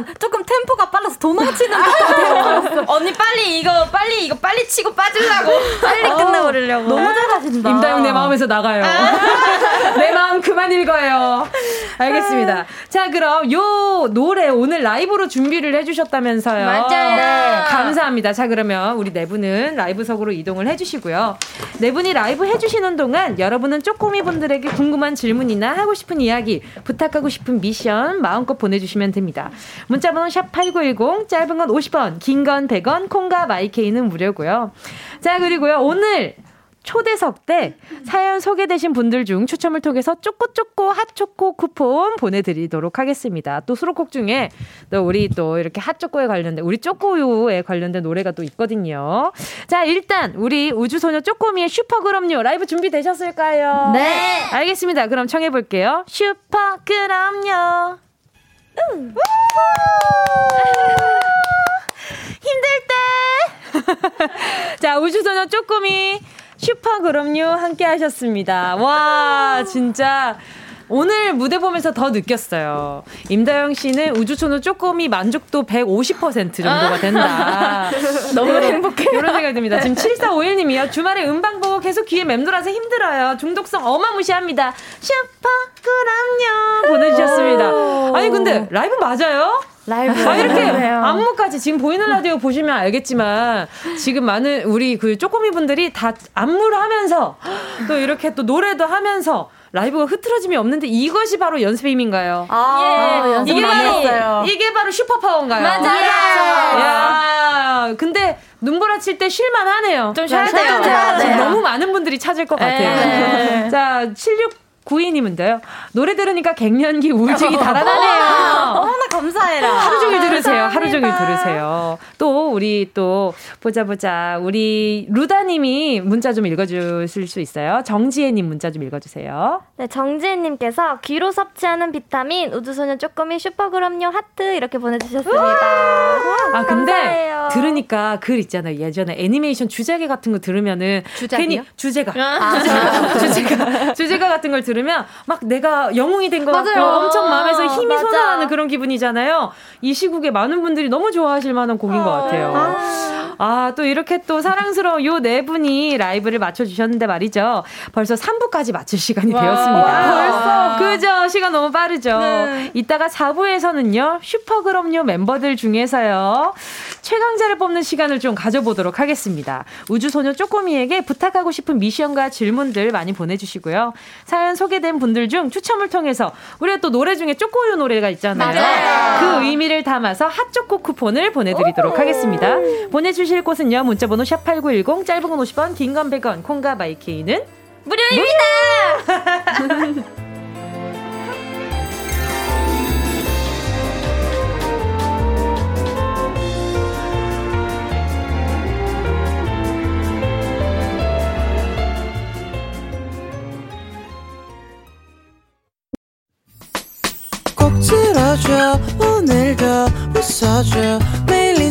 약간 조금 템포가 빨라서 도망치는 템포였어. (laughs) 언니 빨리 이거 빨리 이거 빨리 치고 빠지려고. 빨리 끝내버리려고. 너무 잘 마음에서 나가요. (laughs) 내 마음 그만 읽어요. 알겠습니다. 자, 그럼 요 노래 오늘 라이브로 준비를 해주셨다면서요. 맞아요. 네. 감사합니다. 자, 그러면 우리 네 분은 라이브석으로 이동을 해주시고요. 네 분이 라이브 해주시는 동안 여러분은 쪼꼬미 분들에게 궁금한 질문이나 하고 싶은 이야기, 부탁하고 싶은 미션 마음껏 보내주시면 됩니다. 문자번호 샵8910, 짧은 건 50원, 긴 건 100원, 콩과 마이케이는 무료고요. 자, 그리고요, 오늘 초대석 때 사연 소개되신 분들 중 추첨을 통해서 쪼꼬쪼꼬 핫초코 쿠폰 보내드리도록 하겠습니다. 또 수록곡 중에 또 우리 또 이렇게 핫초코에 관련된 우리 쪼꼬요에 관련된 노래가 또 있거든요. 자 일단 우리 우주소녀 쪼꼬미의 슈퍼그럼요 라이브 준비되셨을까요? 네. 알겠습니다. 그럼 청해볼게요. 슈퍼그럼요. 음. (laughs) 힘들 때. (laughs) 자, 우주소녀 쪼꼬미 슈퍼 그럼요 함께 하셨습니다. 와, 진짜. 오늘 무대 보면서 더 느꼈어요. 임다영 씨는 우주소녀 쪼꼬미 만족도 150% 정도가 된다. (laughs) 너무 행복해요. 이런 생각이 듭니다. 지금 7451님이요. 주말에 음방 보고 계속 귀에 맴돌아서 힘들어요. 중독성 어마무시합니다. 슈퍼 그럼요 보내주셨습니다. 아니 근데 라이브 맞아요? 라이브. 아, 이렇게 네. 안무까지 지금 보이는 라디오 보시면 알겠지만 지금 많은 우리 그 쪼꼬미 분들이 다 안무를 하면서 또 이렇게 또 노래도 하면서 라이브가 흐트러짐이 없는데 이것이 바로 연습의 힘인가요? 아, 연습 이게 많이 바로 했어요. 이게 바로 슈퍼 파워인가요? 맞아요. 야, 근데 눈보라 칠 때 쉴만 하네요. 좀 쉬어야 네, 돼요. 쉬어야 네. 너무 많은 분들이 찾을 것 같아요. 네. 자, 76 구이님은데요. 노래 들으니까 갱년기 우울증이 (laughs) 달아나네요. 어머나 감사해라. 하루 종일 들으세요. 하루 종일 들으세요. 또 우리 또 보자 보자 우리 루다님이 문자 좀 읽어주실 수 있어요. 정지혜님 문자 좀 읽어주세요. 네, 정지혜님께서 귀로 섭취하는 비타민 우주소녀 쪼꼬미 슈퍼그럼요 하트 이렇게 보내주셨습니다. 아 근데 감사해요. 들으니까 글 있잖아요. 예전에 애니메이션 주제가 같은 거 들으면은 주작이요? 괜히 주제가 주제가 (laughs) 주제가 주제가 같은 걸 들으면 막 내가 영웅이 된 것 같고. 엄청 마음에서 힘이 맞아. 솟아나는 그런 기분이잖아요. 이 시국에 많은 분들이 너무 좋아하실 만한 곡인 것 같아요. 아, 또 이렇게 또 사랑스러운 요 네 분이 라이브를 맞춰주셨는데 말이죠. 벌써 3부까지 맞출 시간이 되었습니다. 벌써. 그죠? 시간 너무 빠르죠. 이따가 4부에서는요, 슈퍼그럼요 멤버들 중에서요, 최강자를 뽑는 시간을 좀 가져보도록 하겠습니다. 우주소녀 쪼꼬미에게 부탁하고 싶은 미션과 질문들 많이 보내주시고요. 사연 소개된 분들 중 추첨을 통해서 우리가 또 노래 중에 쪼꼬요 노래가 있잖아요. 그 의미를 담아서 핫초코 쿠폰을 보내드리도록 하겠습니다. 보내주실 곳은요, 문자번호 샵8910, 짧은 건 50원, 긴 건 100원, 콩과 마이케이는 (laughs) 꼭 들어줘. 오늘도 웃어줘. 매일 일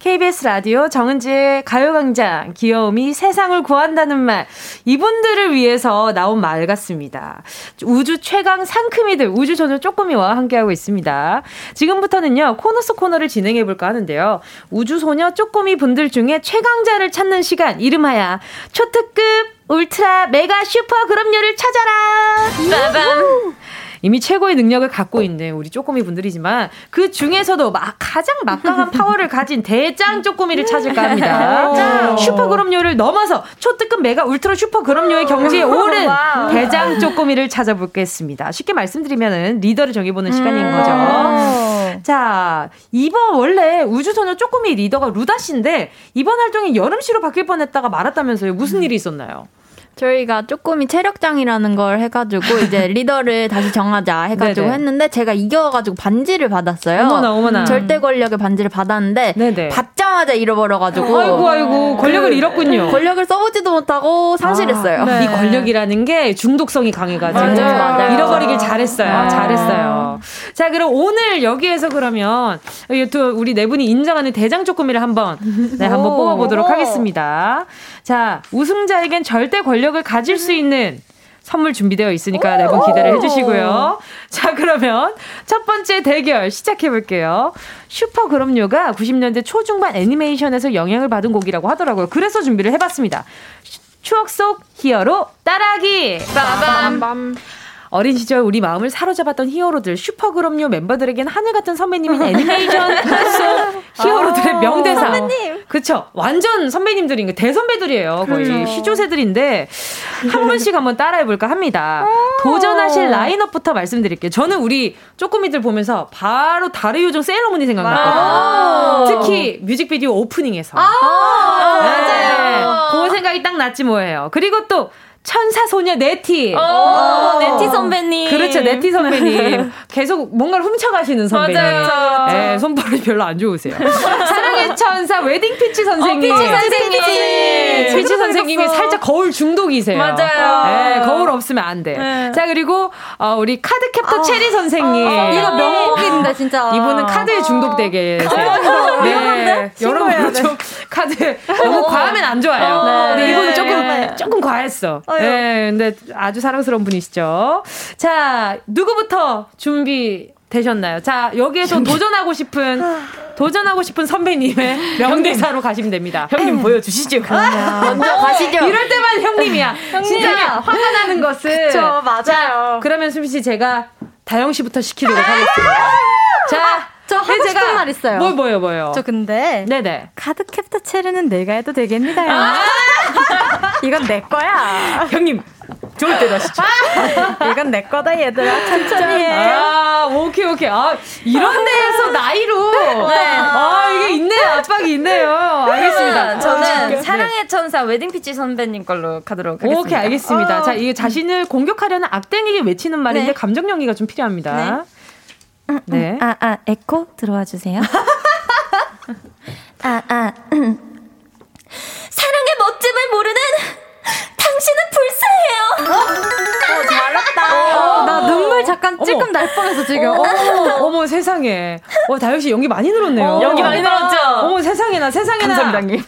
KBS 라디오 정은지의 가요광장 귀여움이 세상을 구한다는 말 이분들을 위해서 나온 말 같습니다. 우주 최강 상큼이들 우주 소녀 쪼꼬미와 함께하고 있습니다. 지금부터는요 코너 속 코너를 진행해 볼까 하는데요. 우주 소녀 쪼꼬미 분들 중에 최강자를 찾는 시간 이름하여 초특급 울트라 메가 슈퍼 그럼요를 찾아라. 빠밤. 이미 최고의 능력을 갖고 있는 우리 쪼꼬미 분들이지만 그 중에서도 막 가장 막강한 (laughs) 파워를 가진 대짱 쪼꼬미를 찾을까 합니다. 슈퍼 그럼요를 넘어서 초특급 mega ultra 슈퍼 그럼요의 경지에 (laughs) 오른 대장 쪼꼬미를 찾아보겠습니다. 쉽게 말씀드리면은 리더를 정해보는 시간인 거죠. 자, 이번 원래 우주소녀 쪼꼬미 리더가 루다 씨인데 이번 활동이 여름 씨로 바뀔 뻔했다가 말았다면서요. 무슨 일이 있었나요? 저희가 쪼꼬미 체력장이라는 걸 해가지고 이제 (laughs) 리더를 다시 정하자 해가지고 네네. 했는데 제가 이겨가지고 반지를 받았어요. 어머나, 어머나. 절대 권력의 반지를 받았는데 네네. 받자마자 잃어버려가지고 아이고 아이고 권력을 그 잃었군요. 권력을 써보지도 못하고 상실했어요. 아, 이 권력이라는 게 중독성이 강해가지고 맞아요, 맞아요. 잃어버리길 잘했어요. 아. 잘했어요. 자, 그럼 오늘 여기에서 그러면 또 우리 네 분이 인정하는 대장 쪼꼬미를 한번 네, 한번 오. 뽑아 보도록 하겠습니다. 자, 우승자에겐 절대 권력을 가질 수 있는 선물 준비되어 있으니까 네 분 기대를 해주시고요. 자, 그러면 첫 번째 대결 시작해볼게요. 슈퍼 그럼요가 90년대 초중반 애니메이션에서 영향을 받은 곡이라고 하더라고요. 그래서 준비를 해봤습니다. 슈- 추억 속 히어로 따라하기! 빠밤! 어린 시절 우리 마음을 사로잡았던 히어로들 슈퍼 그럼요 멤버들에겐 하늘 같은 선배님인 애니메이션 (laughs) 속 히어로들의 명대사. 선배님. 그쵸. 완전 선배님들인 거 대선배들이에요. 거의 시조새들인데 한 분씩 한번 따라해볼까 합니다. 도전하실 라인업부터 말씀드릴게요. 저는 우리 쪼꼬미들 보면서 바로 달의 요정 세일러문이 생각났거든요. 특히 뮤직비디오 오프닝에서. 맞아요. 그 생각이 딱 났지 뭐예요. 그리고 또 천사 소녀 네티. 네티 선배님. 그렇죠, 네티 선배님. 계속 뭔가를 훔쳐가시는 선배님. 맞아요. 네, 손버릇이 별로 안 좋으세요. (laughs) 사랑의 천사 웨딩 피치 선생님. 어, 피치 선생님. 피치, 피치 선생님이 살짝 거울 중독이세요. 맞아요. 네, 거울 없으면 안 돼. 네. 자, 그리고 어, 우리 카드 캡터 체리 선생님. 이거 명곡인데 진짜. 이분은 카드에 중독되게 계세요. 네. 여러분 좀 카드 너무 과하면 안 좋아요. 네. 근데 이분은 네. 조금 조금 과했어. 네. 근데 아주 사랑스러운 분이시죠. 자, 누구부터 준비 되셨나요? 자, 여기에서 도전하고 싶은 도전하고 싶은 선배님의 명대사로 가시면 됩니다. 형님 보여주시죠. 먼저 가시죠. 이럴 때만 형님이야. (laughs) 진짜 화가 나는 것은. 그쵸, 맞아요. 자, 그러면 수미 씨 제가 다영 씨부터 시키도록 하겠습니다. 자, 저 하고 네, 싶은 말 있어요. 뭐 뭐요, 뭐요? 저 근데 네네. 카드 캡터 체르는 내가 해도 되겠니다. (laughs) 이건 내 거야. 형님, 좋을 때 다 시죠. (laughs) 이건 내 거다 얘들아. 천천히 해. 아, 오케이, 오케이. 아, 이런 데에서 나이로. 아, 이게 있네요. 압박이 있네요. 알겠습니다. 네. 저는 사랑의 천사 웨딩 피치 선배님 걸로 가도록 하겠습니다. 오케이, 알겠습니다. 자, 이게 자신을 공격하려는 악당에게 외치는 말인데 네. 감정 연기가 좀 필요합니다. 네. 아, 아, 에코 들어와 주세요. (laughs) 아, 아. 사랑의 멋짐을 모르는 당신은 불쌍해요. 어, 나 눈물 잠깐 찔끔 날 뻔했어 지금. 어머, 어머, 세상에. 와, 다영 씨 연기 많이 늘었네요. 연기 많이 늘었죠? 어머, 세상에나, 세상에나. 감사합니다,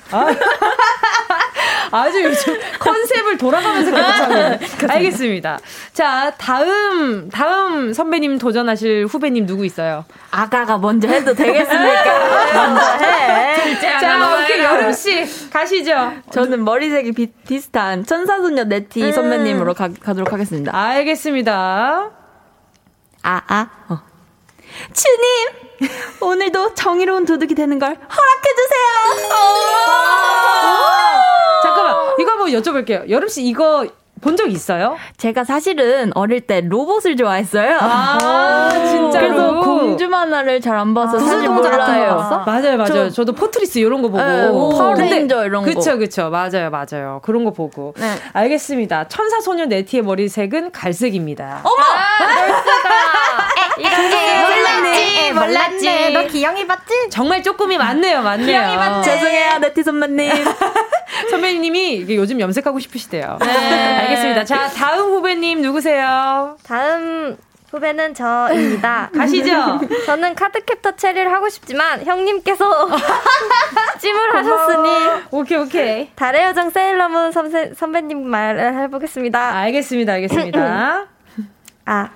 아, (laughs) 주 요즘 컨셉을 돌아가면서 계속 하고 있네. 알겠습니다. 자, 다음, 다음 선배님 도전하실 후배님 누구 있어요? 아가가 먼저 해도 되겠습니까? (laughs) 먼저 해. 자, 오케이, 여름 씨, 가시죠. 저는 머리색이 비, 비슷한 천사 소녀 네티 선배님으로 가, 가도록 하겠습니다. 알겠습니다. 아, 아. 어. 주님! 오늘도 정의로운 도둑이 되는 걸 허락해주세요! 잠깐만, 이거 한번 여쭤볼게요. 여름씨, 이거 본 적 있어요? 제가 사실은 어릴 때 로봇을 좋아했어요. 아, (laughs) 진짜로? 그래서 공주 만화를 잘 안 봐서 사실 같은 거 몰라요. 맞아요, 맞아요. 저도 포트리스 이런 거 보고. 네, 뭐 파워레인저 이런 거. 그쵸, 그쵸. 맞아요, 맞아요. 그런 거 보고. 네. 알겠습니다. 천사 소녀 네티의 머리색은 갈색입니다. 몰랐지, 몰랐네. 너 기영이 봤지? 정말 조금이 많네요, 맞네요. 죄송해요, 네티 선배님. (laughs) 선배님이 이게 요즘 염색하고 싶으시대요. 알겠습니다. 자, 다음 후배님 누구세요? 다음 후배는 저입니다. (laughs) 가시죠. 저는 카드 캡터 체리를 하고 싶지만 형님께서 (laughs) 찜을 하셨으니 오케이 오케이. 달의 여정 세일러문 선배, 선배님 말을 해보겠습니다. 알겠습니다, 알겠습니다. (clears throat) 아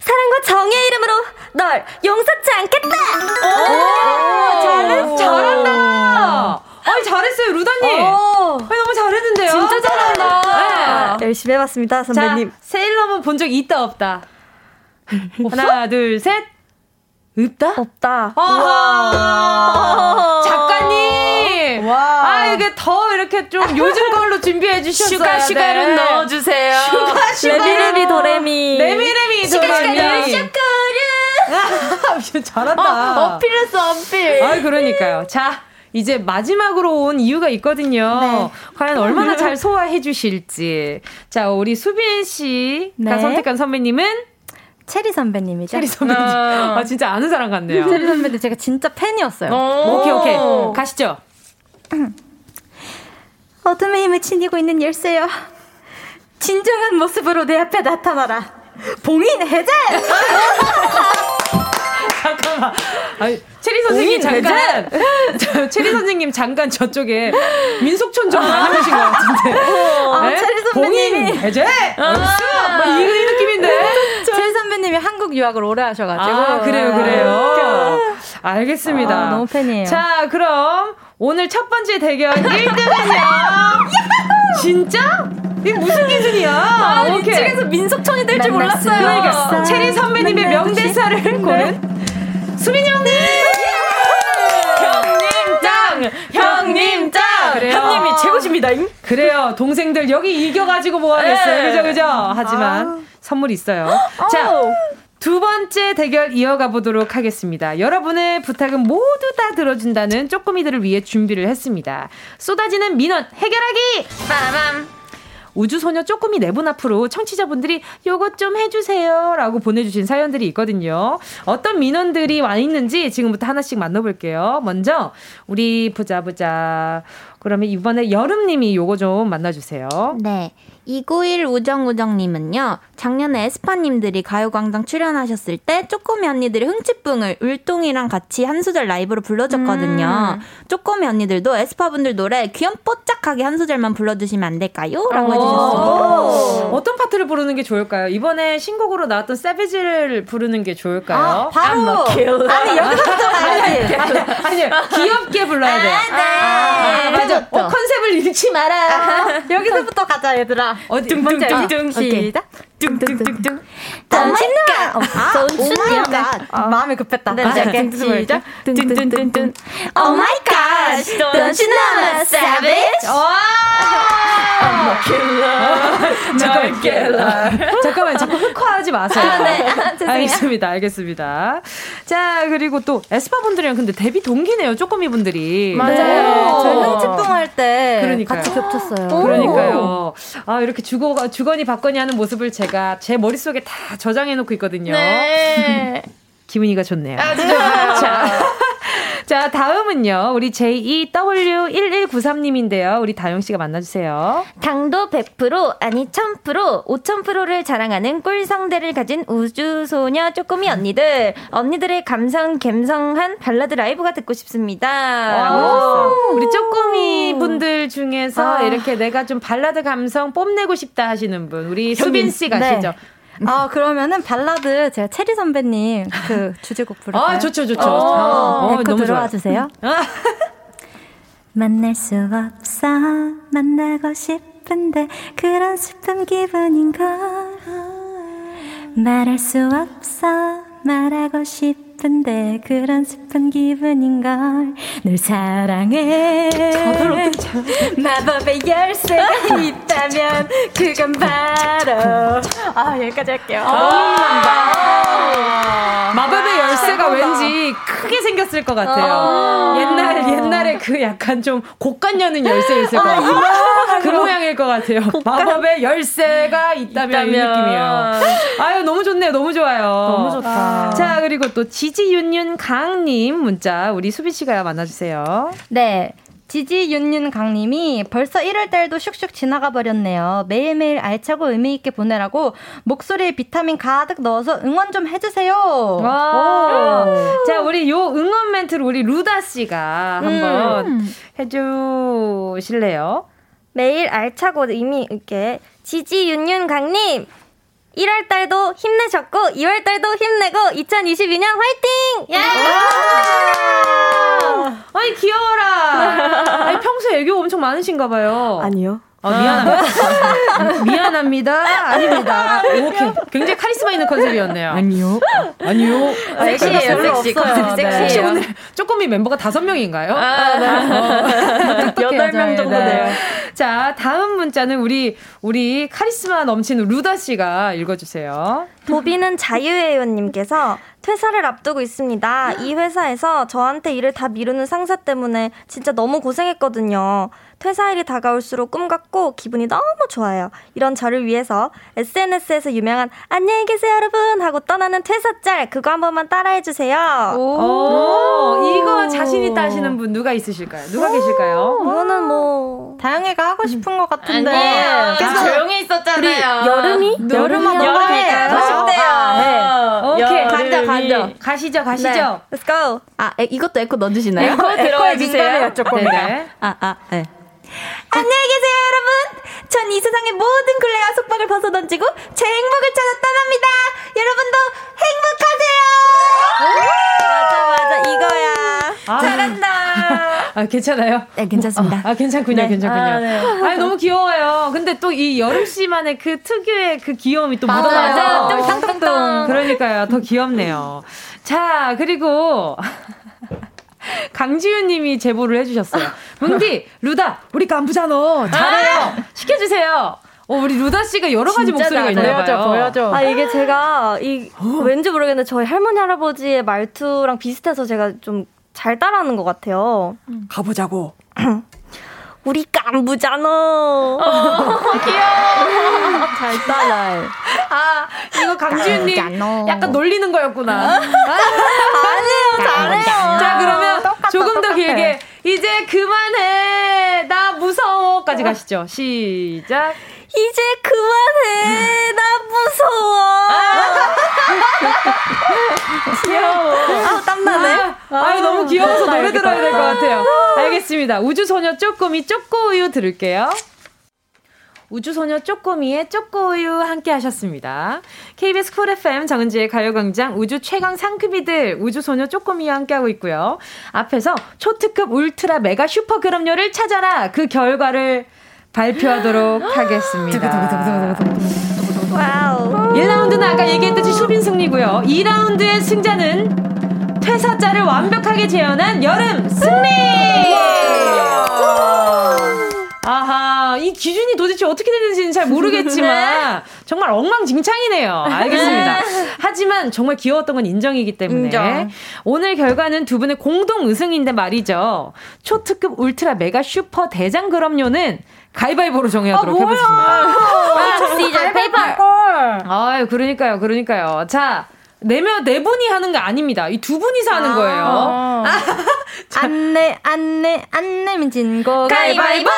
사랑과 정의 이름으로 널 용서치 않겠다. 오, 잘했어. 잘한다. 아니 잘했어요, 루다님. 오. 아니, 너무 잘했는데요. 진짜 잘한다. 네. 열심히 해봤습니다, 선배님. 자, 세일러문 본 적 있다 없다. (laughs) 하나, 둘, 셋. 없다? 없다. 아, 작가님. 아, 이게 더 이렇게 좀 요즘 걸로 준비해 주셨어요. 슈가 슈가를 네. 넣어주세요. 슈가 슈가. 레미레미 도레미. 레미레미 도레미. 슈가슈 잘한다. 어, 어필했어, 어필. 아, 그러니까요. 자, 이제 마지막으로 온 이유가 있거든요. 네. 과연 얼마나 잘 소화해 주실지. 자, 우리 수빈 씨가 네. 선택한 선배님은 체리 선배님이죠. 체리 선배님. 아. 아, 진짜 아는 사람 같네요. 체리 선배님 제가 진짜 팬이었어요. 오케이, 오케이. 가시죠. (clears throat) 어둠의 힘을 지니고 있는 열쇠여. 진정한 모습으로 내 앞에 나타나라. 봉인 해제! (laughs) 잠깐만. 아니, 체리 선생님 잠깐. (laughs) 저, 체리 선생님 잠깐 저쪽에 민속촌 좀 다녀오신 것 같은데. 아, 네? 체리 선배님이. 봉인, 해제? 없어? 뭐 이, 이 느낌인데. 체리 선배님이 한국 유학을 오래 하셔가지고. 아, 그래요, 그래요. 알겠습니다. 아, 너무 팬이에요. 자, 그럼 오늘 첫 번째 대결 (laughs) 1등은요. 진짜? 이게 무슨 기준이야? 아, 오케이. 이쪽에서 민속촌이 될 줄 몰랐어요. 그러니까 체리 선배님의 명대사를 고른 수민 형님! 형님 짱! 형님 짱! 그래요. 형님이 최고십니다. 그래요. 동생들 여기 이겨가지고 뭐 하겠어요. 그죠, 그죠? 하지만 선물 있어요. 자. 두 번째 대결 이어가 보도록 하겠습니다. 여러분의 부탁은 모두 다 들어준다는 쪼꼬미들을 위해 준비를 했습니다. 쏟아지는 민원 해결하기! 빠밤! 우주소녀 쪼꼬미 네분 앞으로 청취자분들이 요것 좀 해주세요 라고 보내주신 사연들이 있거든요. 어떤 민원들이 와 있는지 지금부터 하나씩 만나볼게요. 먼저, 우리 보자, 보자. 그러면 이번에 여름님이 요거 좀 만나주세요. 네. 291 우정우정님은요, 작년에 에스파님들이 가요광장 출연하셨을 때 쪼꼬미 언니들의 흥칫뿡을 울동이랑 같이 한 소절 라이브로 불러줬거든요. 쪼꼬미 언니들도 에스파분들 노래 귀염뽀짝하게 한 소절만 불러주시면 안 될까요? 라고 해주셨어요. 어떤 파트를 부르는 게 좋을까요? 이번에 신곡으로 나왔던 세비지를 부르는 게 좋을까요? 아, 바로. 아니, 여기서부터 가야지. (laughs) 아니요, 귀엽게 불러야 돼요. 아, 맞아. 어, 컨셉을 잃지 마라. 여기서부터 가자, 얘들아. 번째. 뚱뚱뚱. 시작. 뚱뚱뚱뚱. 던진다. 아, Don't you know that? 마음이 급했다. 네, 네. 시작. 뚱뚱뚱뚱. Oh my gosh, don't you know I'm a savage? 잠깐만, 잠깐만, 자꾸 흑화하지 마세요. 알겠습니다, 알겠습니다. 자, 그리고 또 에스파 분들이랑 근데 데뷔 동기네요, 쪼꼬미 분들이. 맞아요. 저희 흥칫뿡 할때 그러니까요. 같이 겹쳤어요. 그러니까요. 아, 이렇게 주거, 주거니 받거니 하는 모습을 제가 제 머릿속에 다 저장해놓고 있거든요. 네. (laughs) 기분이가 좋네요. (laughs) 자, 자, 다음은요. 우리 JEW1193님인데요. 우리 다영씨가 만나주세요. 당도 100% 아니 1000% 5000%를 자랑하는 꿀성대를 가진 우주소녀 쪼꼬미 언니들 언니들의 감성 갬성한 발라드 라이브가 듣고 싶습니다. 우리 쪼꼬미 분들 중에서 아. 이렇게 내가 좀 발라드 감성 뽐내고 싶다 하시는 분. 우리 수빈씨 가시죠. 네. 아, 그러면 발라드 제가 체리 선배님 그 주제곡 부를까요? 아, 좋죠, 좋죠. 어, 어, 네, 너무 들어와 좋아요. 주세요. (laughs) 만날 수 없어 만나고 싶은데 그런 슬픈 기분인 걸 말할 수 없어 말하고 싶 은데 그런 슬픈 기분인걸 널 사랑해. 마법의 열쇠가 (laughs) 있다면 그건 바로 아 여기까지 할게요 마법의 열쇠가 왠지 크게 생겼을 것 같아요. 옛날, 옛날에 그 약간 좀 곡간 여는 열쇠였을 것 같아요. 그 모양일 것 같아요. 마법의 열쇠가 있다면, 이 느낌이에요. 아유, 너무 좋네요. 너무 좋아요. 너무 좋다. 자, 그리고 또 지지윤윤 강님 문자 우리 수빈 씨가 만나주세요. 네. 지지윤윤 강님이 벌써 1월 달도 슉슉 지나가 버렸네요. 매일매일 알차고 의미 있게 보내라고 목소리에 비타민 가득 넣어서 응원 좀 해주세요. 와. 자, 우리 요 응원 멘트를 우리 루다 씨가 한번 음. 해주실래요? 매일 알차고 의미 있게 지지윤윤 강님 1월 달도 힘내셨고 2월 달도 힘내고 2022년 화이팅! 예! 아니 귀여워라. 아니 평소에 애교 엄청 많으신가 봐요. 아니요. 아, 미안합니다. (laughs) 미안합니다. 아닙니다. 오케이. 굉장히 카리스마 있는 컨셉이었네요. 아니요. 아니요. 섹시해요, 섹시. 컨셉이 네. 혹시 섹시해요. 오늘 쪼꼬미 멤버가 다섯 명인가요? 아, 네. (laughs) 여덟 명 정도 돼요. 자, 다음 문자는 우리, 우리 카리스마 넘치는 루다 씨가 읽어 주세요. 도비는 자유예요님께서 퇴사를 앞두고 있습니다. 이 회사에서 저한테 일을 다 미루는 상사 때문에 진짜 너무 고생했거든요. 퇴사일이 다가올수록 꿈 같고 기분이 너무 좋아요. 이런 저를 위해서 SNS에서 유명한 안녕히 계세요 여러분 하고 떠나는 퇴사 짤 그거 한 번만 따라해 주세요. 오, 이거 자신 있다 하시는 분 누가 있으실까요? 누가 계실까요? 이거는 뭐 다영이가 하고 싶은 것 같은데. 아니에요. 계속 조용히 있었잖아요. 여름이? 여름아 뭔가 여름이 해. 가신대요. 오케이. 간다, 간다. 가시죠, 가시죠. Let's go. 아, 에, 이것도 에코 넣어주시나요? 에코 들어와 주세요. 네네. 아, 아, 네. 안녕히 계세요, 여러분. 전 이 세상의 모든 굴레와 속박을 벗어던지고 제 행복을 찾아 떠납니다. 여러분도 행복하세요. 맞아, 맞아, 이거야. 아. 잘한다. (laughs) 아, 괜찮아요? 네, 괜찮습니다. 아, 아, 괜찮군요, 괜찮군요. 아, 네. 아, 너무 귀여워요. 근데 또 이 여름 씨만의 그 특유의 그 귀여움이 또 맞아. 묻어나요. 뚱뚱뚱. 그러니까요. 더 귀엽네요. 자, 그리고 (laughs) 강지윤 님이 제보를 해주셨어요. 문디, 루다, 우리 간부잖아. 잘해요. 시켜주세요. 어, 우리 루다 씨가 여러 가지 목소리가 있나 봐요. 아, 이게 제가, 이, 왠지 모르겠는데 저희 할머니, 할아버지의 말투랑 비슷해서 제가 좀 잘 따라하는 것 같아요. 가보자고. (clears throat) 우리 깐부잖아. (laughs) 귀여워. 잘 따라해. 아, 이거 강지윤 님 약간 놀리는 거였구나. 아니에요, 잘해요. 자, 그러면 조금 더 길게. 이제 그만해. 나 무서워까지 가시죠. 시작. 이제 그만해. 나 무서워. (laughs) 귀여워. 아, 땀나네. 아, 아유, 너무 귀여워서 노래 들어야 될 것 같아요. 알겠습니다. 우주소녀 쪼꼬미 쪼꼬우유 들을게요. 우주소녀 쪼꼬미의 쪼꼬우유 함께 하셨습니다. KBS 쿨 FM 정은지의 가요광장 우주 최강 상큼이들 우주소녀 쪼꼬미와 함께하고 있고요. 앞에서 초특급 울트라 메가 슈퍼 그럼요를 찾아라 그 결과를 발표하도록 하겠습니다. 와우. 1라운드는 아까 얘기했듯이 수빈 승리고요. 2라운드의 승자는 퇴사자를 완벽하게 재현한 여름 승리! 이 기준이 도대체 어떻게 되는지는 잘 모르겠지만 정말 엉망진창이네요. 알겠습니다. 하지만 정말 귀여웠던 건 인정이기 때문에 인정. 오늘 결과는 두 분의 공동 우승인데 말이죠. 초특급 울트라 메가 슈퍼 대장 그럼요는 가위바위보로 정해하도록 해보겠습니다. scissors paper. 아유, 그러니까요, 그러니까요. 자, 네명 네 분이 하는 거 아닙니다. 이 두 분이서 하는 거예요. (laughs) 어. 안내 안내 안내면 진거 가위바위보.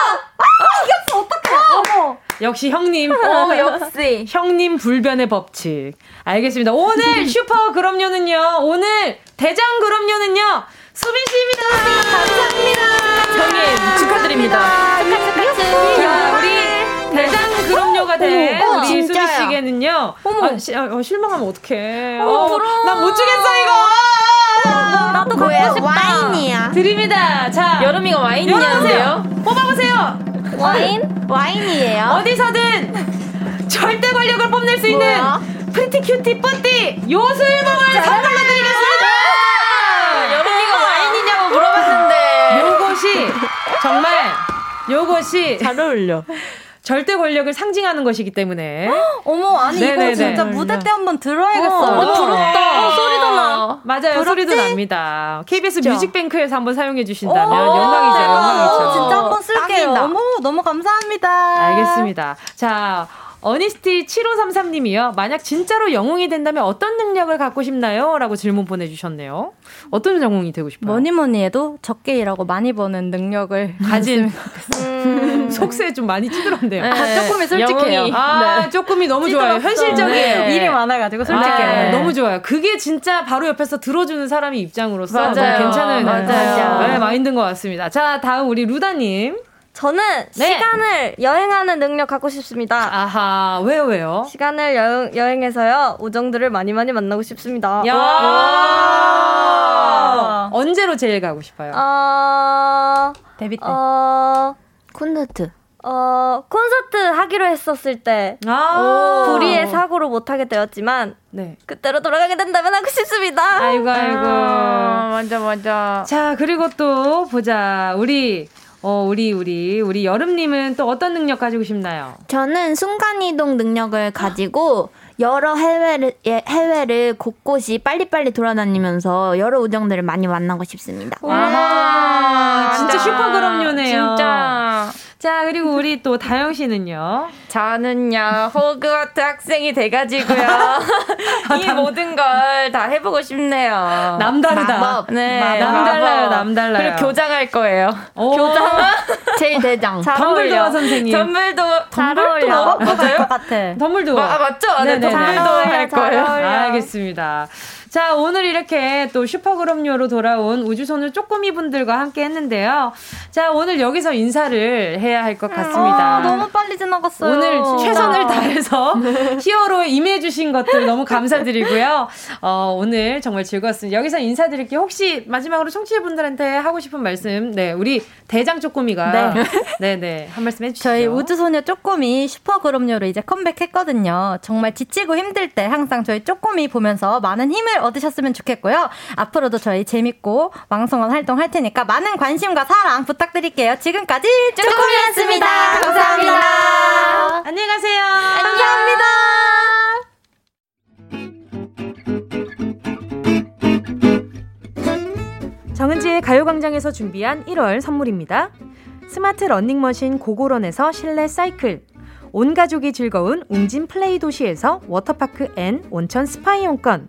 역시 형님. 어, 역시. 형님 불변의 법칙. 알겠습니다. 오늘 (laughs) 슈퍼 그럼요는요. 오늘 대장 그럼요는요. 수빈 씨입니다. 감사합니다. 형님 축하드립니다. 자, 우리 대장 그럼요가 된 어머, 우리 진짜야. 씨에게는요. 어머. 아, 시, 아, 어, 실망하면 어떡해. 어머, 부러워. 나못 주겠어 이거. 나도 갖고 싶다. 와인이야. 드립니다. 자, 여름이가 와인이냐는데요? 뽑아보세요. 와인? 와인이에요. 어디서든 절대 권력을 뽐낼 수 있는 뭐야? pretty cutie 쁘띠 요술봉을 선물로 드리겠습니다. 여름이가 와인이냐고 물어봤는데. 요것이 정말 요것이 잘 어울려. 절대 권력을 상징하는 것이기 때문에 (gasps) 어머 아니 네네네. 이거 진짜 무대 때 한번 들어야겠어요. 어, 부럽다. 어, 소리도 나. 맞아요 소리도 납니다. KBS 뮤직뱅크에서 한번 사용해 주신다면 오, 영광이죠. 영광이죠. 진짜 한번 쓸게요. 어머 너무 감사합니다. 알겠습니다. 자. 어니스티 7533님이요. 만약 진짜로 영웅이 된다면 어떤 능력을 갖고 싶나요? 라고 질문 보내주셨네요. 어떤 영웅이 되고 싶어요? 뭐니 뭐니 해도 적게 일하고 많이 버는 능력을 (laughs) 가진 음... 속세에 좀 많이 찌들었네요. 네. 아, 조금이 솔직해요. 영웅이. 아, 네. 조금이 너무 좋아요. 현실적이에요. 네. 일이 많아가지고 솔직해요. 아, 너무 좋아요. 그게 진짜 바로 옆에서 들어주는 사람이 입장으로서 맞아요. 괜찮은 맞아요. 네, 마인드인 것 같습니다. 자, 다음 우리 루다님. 저는 네. 시간을 여행하는 능력 갖고 싶습니다. 아하, 왜요, 왜요? 시간을 여행, 여행해서요, 우정들을 많이 많이 만나고 싶습니다. 야! 언제로 제일 가고 싶어요? 어, 데뷔 때. 어, 콘서트. 어, 콘서트 하기로 했었을 때, 아~ 불의의 사고로 못하게 되었지만, 네. 그때로 돌아가게 된다면 하고 싶습니다. 아이고, 아이고. 아, 맞아, 맞아. 자, 그리고 또 보자. 우리 어, 우리, 우리, 우리 여름님은 또 어떤 능력 가지고 싶나요? 저는 순간이동 능력을 가지고 여러 해외를, 예, 해외를 곳곳이 빨리빨리 돌아다니면서 여러 우정들을 많이 만나고 싶습니다. 와, 진짜 슈퍼그럼요네요. 진짜. 자, 그리고 우리 또 다영 씨는요? 저는요, 호그와트 학생이 돼가지고요. (laughs) 이 모든 걸 다 해보고 싶네요. 남다르다. 마법. 네. 남달라요, 남달라요. 그리고 교장할 거예요. 교장? (laughs) 제일 대장. 덤블도어 선생님. 덤블도어. 잘 어울려. 맞아요? 것 같아. 덤블도어. 아, 맞죠? 네, 덤블도어 할 거예요. 알겠습니다. 자, 오늘 이렇게 또 슈퍼그럼요로 돌아온 우주소녀 쪼꼬미 분들과 함께 했는데요. 자, 오늘 여기서 인사를 해야 할 것 같습니다. 아, 너무 빨리 지나갔어요. 오늘. 최선을 다해서 (laughs) 히어로에 임해주신 것들 너무 감사드리고요. 어, 오늘 정말 즐거웠습니다. 여기서 인사드릴게요. 혹시 마지막으로 청취자분들한테 하고 싶은 말씀, 네, 우리 대장 쪼꼬미가. 네. 네, 네. 한 말씀 해주시죠. 저희 우주소녀 쪼꼬미 슈퍼그럼요로 이제 컴백했거든요. 정말 지치고 힘들 때 항상 저희 쪼꼬미 보면서 많은 힘을 얻으셨으면 좋겠고요. 앞으로도 저희 재밌고 왕성한 활동 할 테니까 많은 관심과 사랑 부탁드릴게요. 지금까지 쪼꼬미였습니다. 감사합니다. 안녕히 가세요. 감사합니다. 정은지의 가요광장에서 준비한 1월 선물입니다. 스마트 러닝머신 고고런에서 실내 사이클 온 가족이 즐거운 웅진 플레이 도시에서 워터파크 and 온천 스파 이용권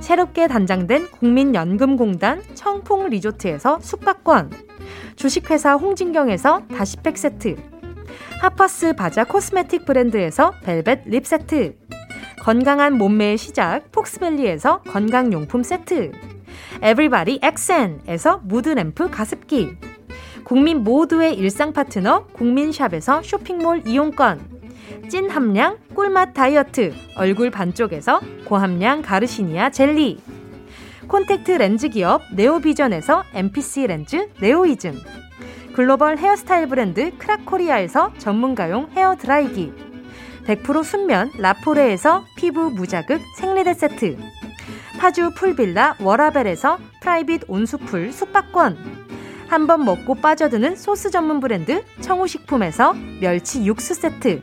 새롭게 단장된 국민연금공단 청풍 리조트에서 숙박권. 주식회사 홍진경에서 다시팩 세트. 하퍼스 바자 코스메틱 브랜드에서 벨벳 lip 세트. 건강한 몸매의 시작 폭스밸리에서 건강용품 세트. 에브리바디 엑센에서 무드램프 가습기. 국민 모두의 일상 파트너 국민샵에서 쇼핑몰 이용권 찐 함량 꿀맛 다이어트 얼굴 반쪽에서 고함량 가르시니아 젤리. 콘택트 렌즈 기업 네오비전에서 MPC 렌즈 네오이즘. 글로벌 헤어스타일 브랜드 크라코리아에서 전문가용 헤어 드라이기. 100% 순면 라포레에서 피부 무자극 생리대 세트. 파주 풀빌라 워라벨에서 private 온수풀 숙박권. 한번 먹고 빠져드는 소스 전문 브랜드 청우식품에서 멸치 육수 세트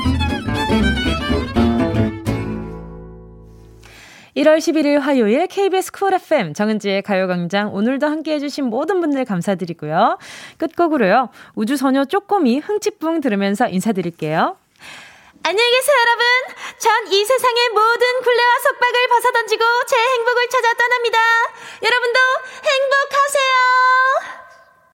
1월 11일 화요일 KBS 쿨 FM 정은지의 가요광장 오늘도 함께 해주신 모든 분들 감사드리고요. 끝곡으로요. 우주소녀 쪼꼬미 흥칫뿡 들으면서 인사드릴게요. 안녕히 계세요, 여러분. 전 이 세상의 모든 굴레와 속박을 벗어던지고 제 행복을 찾아 떠납니다. 여러분도 행복하세요.